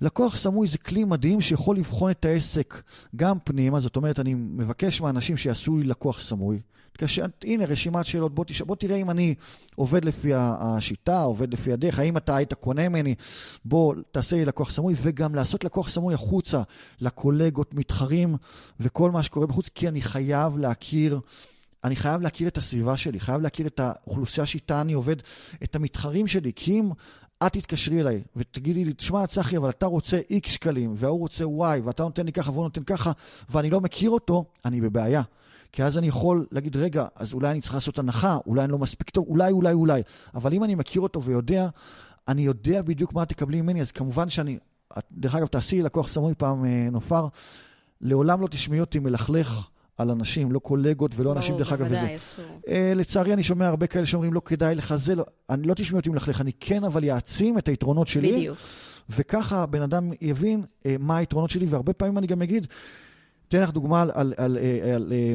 לקוח סמוי זה כלי מדהים שיכול לבחון את העסק גם פנימה, זאת אומרת, אני מבקש מהאנשים שיעשו לי לקוח סמוי. תקשר, הנה רשימת שאלות, בוא, תש... בוא תראה אם אני עובד לפי השיטה, עובד לפי הדרך, האם אתה היית קונה ממני, בוא תעשה לי לקוח סמוי, וגם לעשות לקוח סמוי החוצה לקולגות, מתחרים וכל מה שקורה בחוץ, כי אני חייב להכיר אני חייב להכיר את הסביבה שלי, חייב להכיר את האוכלוסייה שאיתה אני עובד, את המתחרים שלי, כי אם את תתקשרי אליי ותגידי לי, תשמע, צחי, אבל אתה רוצה X שקלים, והוא רוצה Y, ואתה נותן לי ככה והוא נותן ככה, ואני לא מכיר אותו, אני בבעיה. כי אז אני יכול להגיד, רגע, אז אולי אני צריך לעשות הנחה, אולי אני לא מספיק טוב, אולי, אולי, אולי. אבל אם אני מכיר אותו ויודע, אני יודע בדיוק מה תקבלי ממני, אז כמובן שאני... דרך אגב, תעשי לקוח סמוי פעם, אה, נופר, לעולם לא תשמעי אותי מלכלך. על אנשים, לא קולגות ולא ברור, אנשים, דרך אגב, וזה. אסור. לצערי, אני שומע הרבה כאלה שאומרים, לא כדאי לך זה, לא, אני לא תשמעי אותי מלכלך, אני כן, אבל יעצים את היתרונות שלי. בדיוק. וככה הבן אדם יבין אה, מה היתרונות שלי, והרבה פעמים אני גם אגיד, אתן לך דוגמה על, על, על, על, על אה,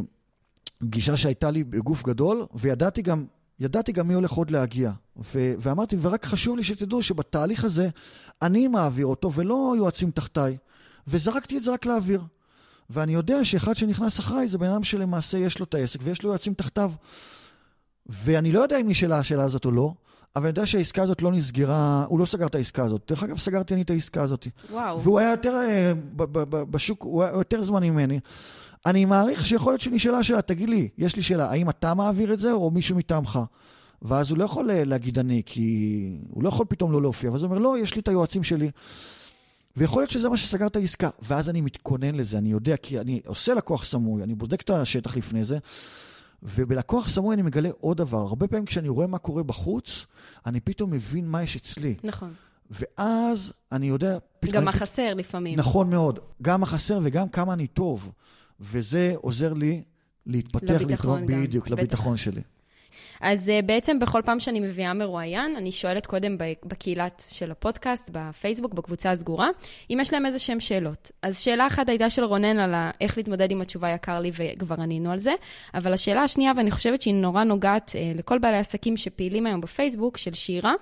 פגישה שהייתה לי בגוף גדול, וידעתי גם, ידעתי גם מי הולך עוד להגיע. ו, ואמרתי, ורק חשוב לי שתדעו שבתהליך הזה, אני מעביר אותו ולא יועצים תחתיי, וזרקתי את זה רק לאוויר. ואני יודע שאחד שנכנס אחריי זה בן אדם שלמעשה יש לו את העסק ויש לו יועצים תחתיו. ואני לא יודע אם נשאלה השאלה הזאת או לא, אבל אני יודע שהעסקה הזאת לא נסגרה, הוא לא סגר את העסקה הזאת. דרך אגב, סגרתי אני את העסקה הזאת. וואו. והוא היה יותר, אה, בשוק, הוא היה יותר זמן ממני. אני מעריך שיכול להיות שנשאלה שאלה, תגיד לי, יש לי שאלה, האם אתה מעביר את זה או מישהו מטעמך? ואז הוא לא יכול אה, להגיד אני, כי הוא לא יכול פתאום לא להופיע. ואז הוא אומר, לא, יש לי את היועצים שלי. ויכול להיות שזה מה שסגר את העסקה. ואז אני מתכונן לזה, אני יודע, כי אני עושה לקוח סמוי, אני בודק את השטח לפני זה, ובלקוח סמוי אני מגלה עוד דבר. הרבה פעמים כשאני רואה מה קורה בחוץ, אני פתאום מבין מה יש אצלי. נכון. ואז אני יודע... גם מה חסר לפעמים. נכון מאוד. גם מה חסר וגם כמה אני טוב. וזה עוזר לי להתפתח, לביטחון לתרום, בדיוק, לביטחון שלי. אז uh, בעצם בכל פעם שאני מביאה מרואיין, אני שואלת קודם בקהילת של הפודקאסט, בפייסבוק, בקבוצה הסגורה, אם יש להם איזה שהם שאלות. אז שאלה אחת הייתה של רונן על איך להתמודד עם התשובה יקר לי, וכבר ענינו על זה. אבל השאלה השנייה, ואני חושבת שהיא נורא נוגעת uh, לכל בעלי עסקים שפעילים היום בפייסבוק, של שירה,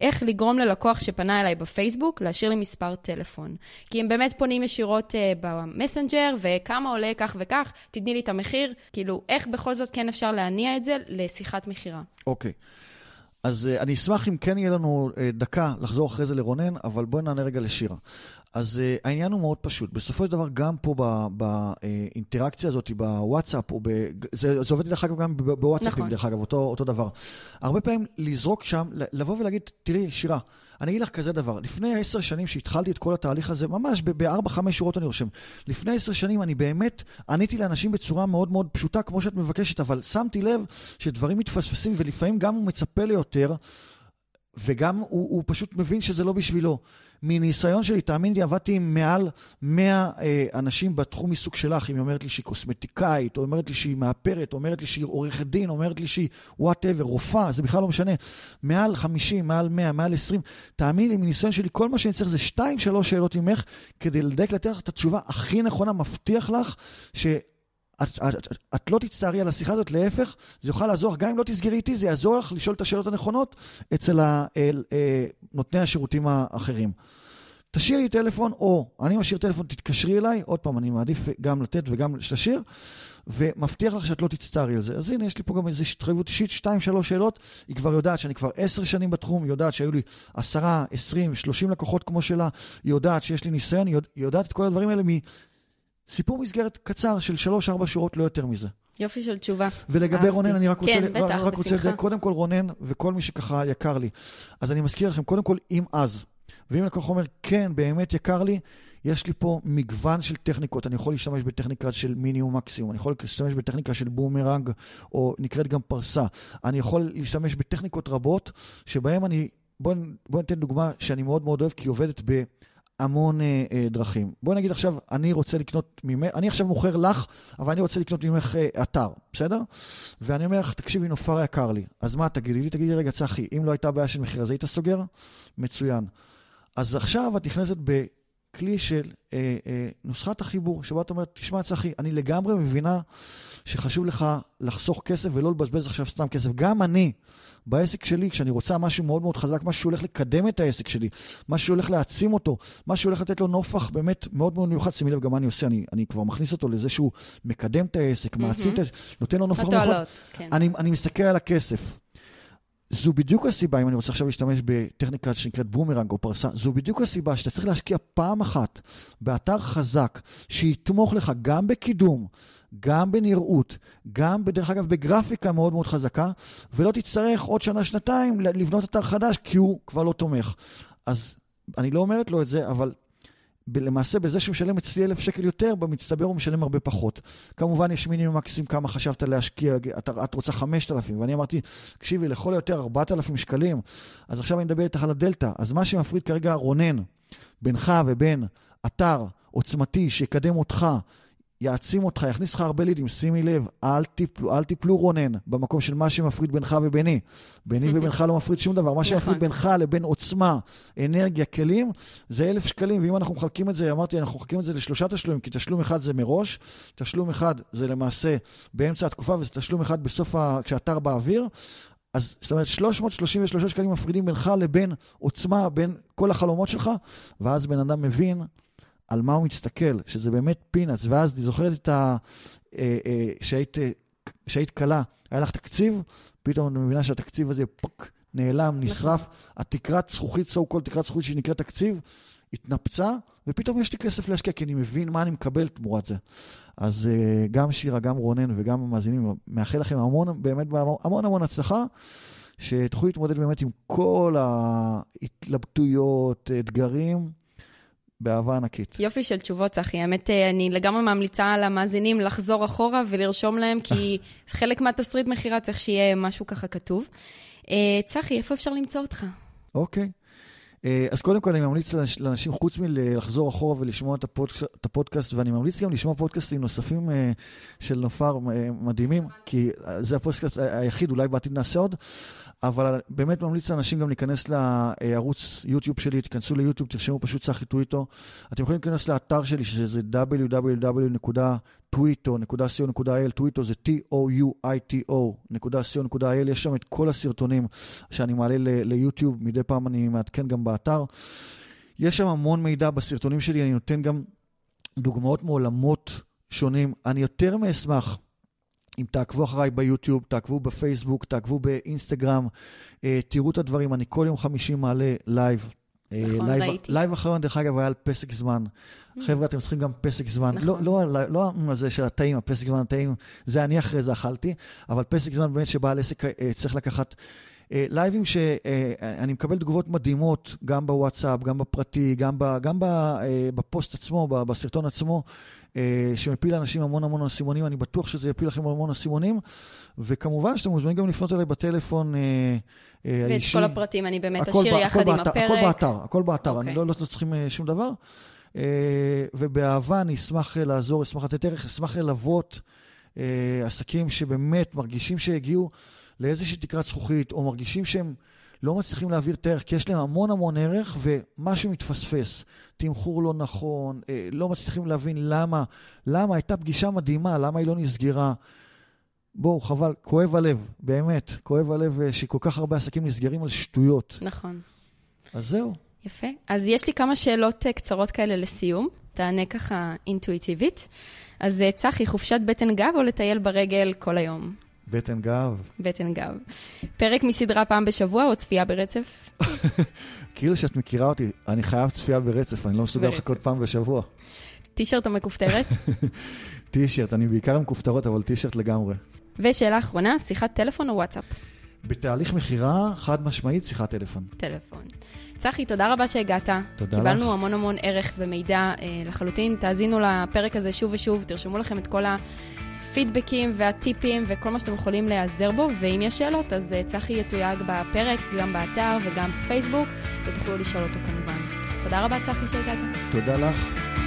איך לגרום ללקוח שפנה אליי בפייסבוק להשאיר לי מספר טלפון. כי הם באמת פונים ישירות uh, במסנג'ר, וכמה עולה כך וכך, תתני לי את המחיר. כאילו, איך בכל זאת כן אפשר להניע את זה לשיחת מכירה. אוקיי. אז uh, אני אשמח אם כן יהיה לנו uh, דקה לחזור אחרי זה לרונן, אבל בואי נענה רגע לשירה. אז uh, העניין הוא מאוד פשוט. בסופו של דבר, גם פה באינטראקציה הזאת, בוואטסאפ, או ב... זה, זה עובד דרך אגב גם בוואטסאפים, נכון. דרך אגב, אותו, אותו דבר. הרבה פעמים לזרוק שם, לבוא ולהגיד, תראי, שירה, אני אגיד לך כזה דבר, לפני עשר שנים שהתחלתי את כל התהליך הזה, ממש בארבע, חמש שורות אני רושם. לפני עשר שנים אני באמת עניתי לאנשים בצורה מאוד מאוד פשוטה, כמו שאת מבקשת, אבל שמתי לב שדברים מתפספסים, ולפעמים גם הוא מצפה ליותר, וגם הוא, הוא פשוט מבין שזה לא בשבילו. מניסיון שלי, תאמין לי, עבדתי עם מעל 100 אה, אנשים בתחום עיסוק שלך, אם היא אומרת לי שהיא קוסמטיקאית, או אומרת לי שהיא מאפרת, או אומרת לי שהיא עורכת דין, או אומרת לי שהיא whatever, רופאה, זה בכלל לא משנה. מעל 50, מעל 100, מעל 20, תאמין לי, מניסיון שלי, כל מה שאני צריך זה 2-3 שאלות ממך, כדי לדייק לתת לך את התשובה הכי נכונה, מבטיח לך ש... את, את, את, את לא תצטערי על השיחה הזאת, להפך, זה יוכל לעזור גם אם לא תסגרי איתי, זה יעזור לך לשאול את השאלות הנכונות אצל ה, אל, אה, נותני השירותים האחרים. תשאירי טלפון, או אני משאיר טלפון, תתקשרי אליי, עוד פעם, אני מעדיף גם לתת וגם להשאיר, ומבטיח לך שאת לא תצטערי על זה. אז הנה, יש לי פה גם איזו התחייבות אישית, שתיים, שלוש שאלות. היא כבר יודעת שאני כבר עשר שנים בתחום, היא יודעת שהיו לי עשרה, עשרים, שלושים לקוחות כמו שלה, היא יודעת שיש לי ניסיון, היא יודעת את כל הדברים האלה סיפור מסגרת קצר של שלוש-ארבע שורות, לא יותר מזה. יופי של תשובה. ולגבי רונן, אני רק רוצה, כן, בטח, רק רוצה לדעת, קודם כל רונן וכל מי שככה יקר לי. אז אני מזכיר לכם, קודם כל, אם אז. ואם לקוח אומר, כן, באמת יקר לי, יש לי פה מגוון של טכניקות. אני יכול להשתמש בטכניקה של מינימום מקסימום, אני יכול להשתמש בטכניקה של בומרנג, או נקראת גם פרסה. אני יכול להשתמש בטכניקות רבות, שבהן אני... בואו בוא ניתן דוגמה שאני מאוד מאוד אוהב, כי היא עובדת ב... המון אה, אה, דרכים. בואי נגיד עכשיו, אני רוצה לקנות ממך, אני עכשיו מוכר לך, אבל אני רוצה לקנות ממך אה, אתר, בסדר? ואני אומר לך, תקשיבי, נופר יקר לי. אז מה תגידי לי? תגידי, רגע, צחי, אם לא הייתה בעיה של מחיר, אז היית סוגר? מצוין. אז עכשיו את נכנסת בכלי של אה, אה, נוסחת החיבור, שבה את אומרת, תשמע, צחי, אני לגמרי מבינה שחשוב לך לחסוך כסף ולא לבזבז עכשיו סתם כסף. גם אני, בעסק שלי, כשאני רוצה משהו מאוד מאוד חזק, משהו שהולך לקדם את העסק שלי, משהו שהולך להעצים אותו, משהו שהולך לתת לו נופח באמת מאוד מאוד מיוחד, שימי לב גם מה אני עושה, אני, אני כבר מכניס אותו לזה שהוא מקדם את העסק, mm-hmm. מעצים את העסק, נותן לו נופח מיוחד. כן. אני, אני מסתכל על הכסף. זו בדיוק הסיבה, אם אני רוצה עכשיו להשתמש בטכניקה שנקראת בומרנג או פרסה, זו בדיוק הסיבה שאתה צריך להשקיע פעם אחת באתר חזק, שיתמוך לך גם בקידום, גם בנראות, גם, בדרך אגב, בגרפיקה מאוד מאוד חזקה, ולא תצטרך עוד שנה-שנתיים לבנות אתר חדש, כי הוא כבר לא תומך. אז אני לא אומרת לו את זה, אבל למעשה, בזה שהוא משלם אצלי אלף שקל יותר, במצטבר הוא משלם הרבה פחות. כמובן, יש מינימום מקסימום כמה חשבת להשקיע, את, את רוצה 5,000, ואני אמרתי, תקשיבי, לכל היותר 4,000 שקלים, אז עכשיו אני מדבר איתך על הדלתא. אז מה שמפריד כרגע רונן, בינך ובין אתר עוצמתי שיקדם אותך, יעצים אותך, יכניס לך הרבה לידים, שימי לב, אל תיפלו, אל תיפלו רונן, במקום של מה שמפריד בינך וביני. ביני [laughs] ובינך לא מפריד שום דבר. מה שמפריד נכון. בינך לבין עוצמה, אנרגיה, כלים, זה אלף שקלים, ואם אנחנו מחלקים את זה, אמרתי, אנחנו מחלקים את זה לשלושה תשלומים, כי תשלום אחד זה מראש, תשלום אחד זה למעשה באמצע התקופה, וזה תשלום אחד בסוף, ה... כשהאתר באוויר. אז זאת אומרת, 333 שקלים מפרידים בינך לבין עוצמה, בין כל החלומות שלך, ואז בן אדם מבין על מה הוא מסתכל, שזה באמת פינאץ, ואז אני זוכרת את ה... אה, אה, שהיית, שהיית קלה, היה לך תקציב, פתאום אני מבינה שהתקציב הזה פק, נעלם, נכון. נשרף, התקרת זכוכית, so called תקרת זכוכית שנקראת תקציב, התנפצה, ופתאום יש לי כסף להשקיע, כי אני מבין מה אני מקבל תמורת זה. אז אה, גם שירה, גם רונן וגם המאזינים, מאחל לכם המון, באמת המון המון הצלחה. שתוכלו להתמודד באמת עם כל ההתלבטויות, אתגרים, באהבה ענקית. יופי של תשובות, צחי. האמת, אה, אני לגמרי ממליצה למאזינים לחזור אחורה ולרשום להם, כי [laughs] חלק מהתסריט מכירה צריך שיהיה משהו ככה כתוב. אה, צחי, איפה אפשר למצוא אותך? אוקיי. אה, אז קודם כל אני ממליץ לאנשים, חוץ מלחזור אחורה ולשמוע את הפודקאסט, את הפודקאסט, ואני ממליץ גם לשמוע פודקאסטים נוספים של נופר מדהימים, כי זה הפודקאסט היחיד, אולי בעתיד נעשה עוד, אבל באמת ממליץ לאנשים גם להיכנס לערוץ יוטיוב שלי, תיכנסו ליוטיוב, תרשמו פשוט צחי טוויטו. אתם יכולים להיכנס לאתר שלי, שזה www.twito.co.il, טוויטו זה t-o-u-i-t-o.co.il, יש שם את כל הסרטונים שאני מעלה ליוטיוב, מדי פעם אני מעדכן גם באתר. יש שם המון מידע בסרטונים שלי, אני נותן גם דוגמאות מעולמות שונים. אני יותר מאשמח. אם תעקבו אחריי ביוטיוב, תעקבו בפייסבוק, תעקבו באינסטגרם, אה, תראו את הדברים, אני כל יום חמישי מעלה live. אה, נכון, live, ראיתי. live אחרון, דרך אגב, היה על פסק זמן. Mm. חבר'ה, אתם צריכים גם פסק זמן. לא, נכון. לא, לא, לא זה של הטעים, הפסק זמן הטעים, זה אני אחרי זה אכלתי, אבל פסק זמן באמת שבעל עסק אה, צריך לקחת לייבים שאני מקבל תגובות מדהימות, גם בוואטסאפ, גם בפרטי, גם, ב, גם ב, בפוסט עצמו, בסרטון עצמו, שמפיל לאנשים המון המון אסימונים, אני בטוח שזה יפיל לכם המון אסימונים, וכמובן שאתם מוזמנים גם לפנות אליי בטלפון האישי. ואת כל הפרטים אני באמת אשאיר יחד עם באתר, הפרק. הכל באתר, הכל באתר, okay. אני אוקיי. לא, לא, לא צריכים שום דבר. ובאהבה אני אשמח לעזור, אשמח לתת ערך, אשמח ללוות עסקים שבאמת מרגישים שהגיעו. לאיזושהי תקרת זכוכית, או מרגישים שהם לא מצליחים להעביר את הערך, כי יש להם המון המון ערך, ומשהו מתפספס. תמחור לא נכון, אה, לא מצליחים להבין למה, למה הייתה פגישה מדהימה, למה היא לא נסגרה. בואו, חבל, כואב הלב, באמת, כואב הלב אה, שכל כך הרבה עסקים נסגרים על שטויות. נכון. אז זהו. יפה. אז יש לי כמה שאלות אה, קצרות כאלה לסיום. תענה ככה אינטואיטיבית. אז צחי, חופשת בטן גב או לטייל ברגל כל היום? בטן גב. בטן גב. פרק מסדרה פעם בשבוע או צפייה ברצף? [laughs] כאילו שאת מכירה אותי, אני חייב צפייה ברצף, אני לא מסוגל לחכות פעם בשבוע. טישרט או מכופתרת? [laughs] טישרט, אני בעיקר עם כופתרות, אבל טישרט לגמרי. ושאלה אחרונה, שיחת טלפון או וואטסאפ? בתהליך מכירה, חד משמעית, שיחת טלפון. טלפון. צחי, תודה רבה שהגעת. תודה קיבלנו לך. קיבלנו המון המון ערך ומידע אה, לחלוטין. תאזינו לפרק הזה שוב ושוב, תרשמו לכם את כל ה... הפידבקים והטיפים וכל מה שאתם יכולים להיעזר בו, ואם יש שאלות, אז אה, צחי יתויג בפרק, גם באתר וגם בפייסבוק, ותוכלו לשאול אותו כמובן. תודה רבה, צחי, שהגעת. תודה לך.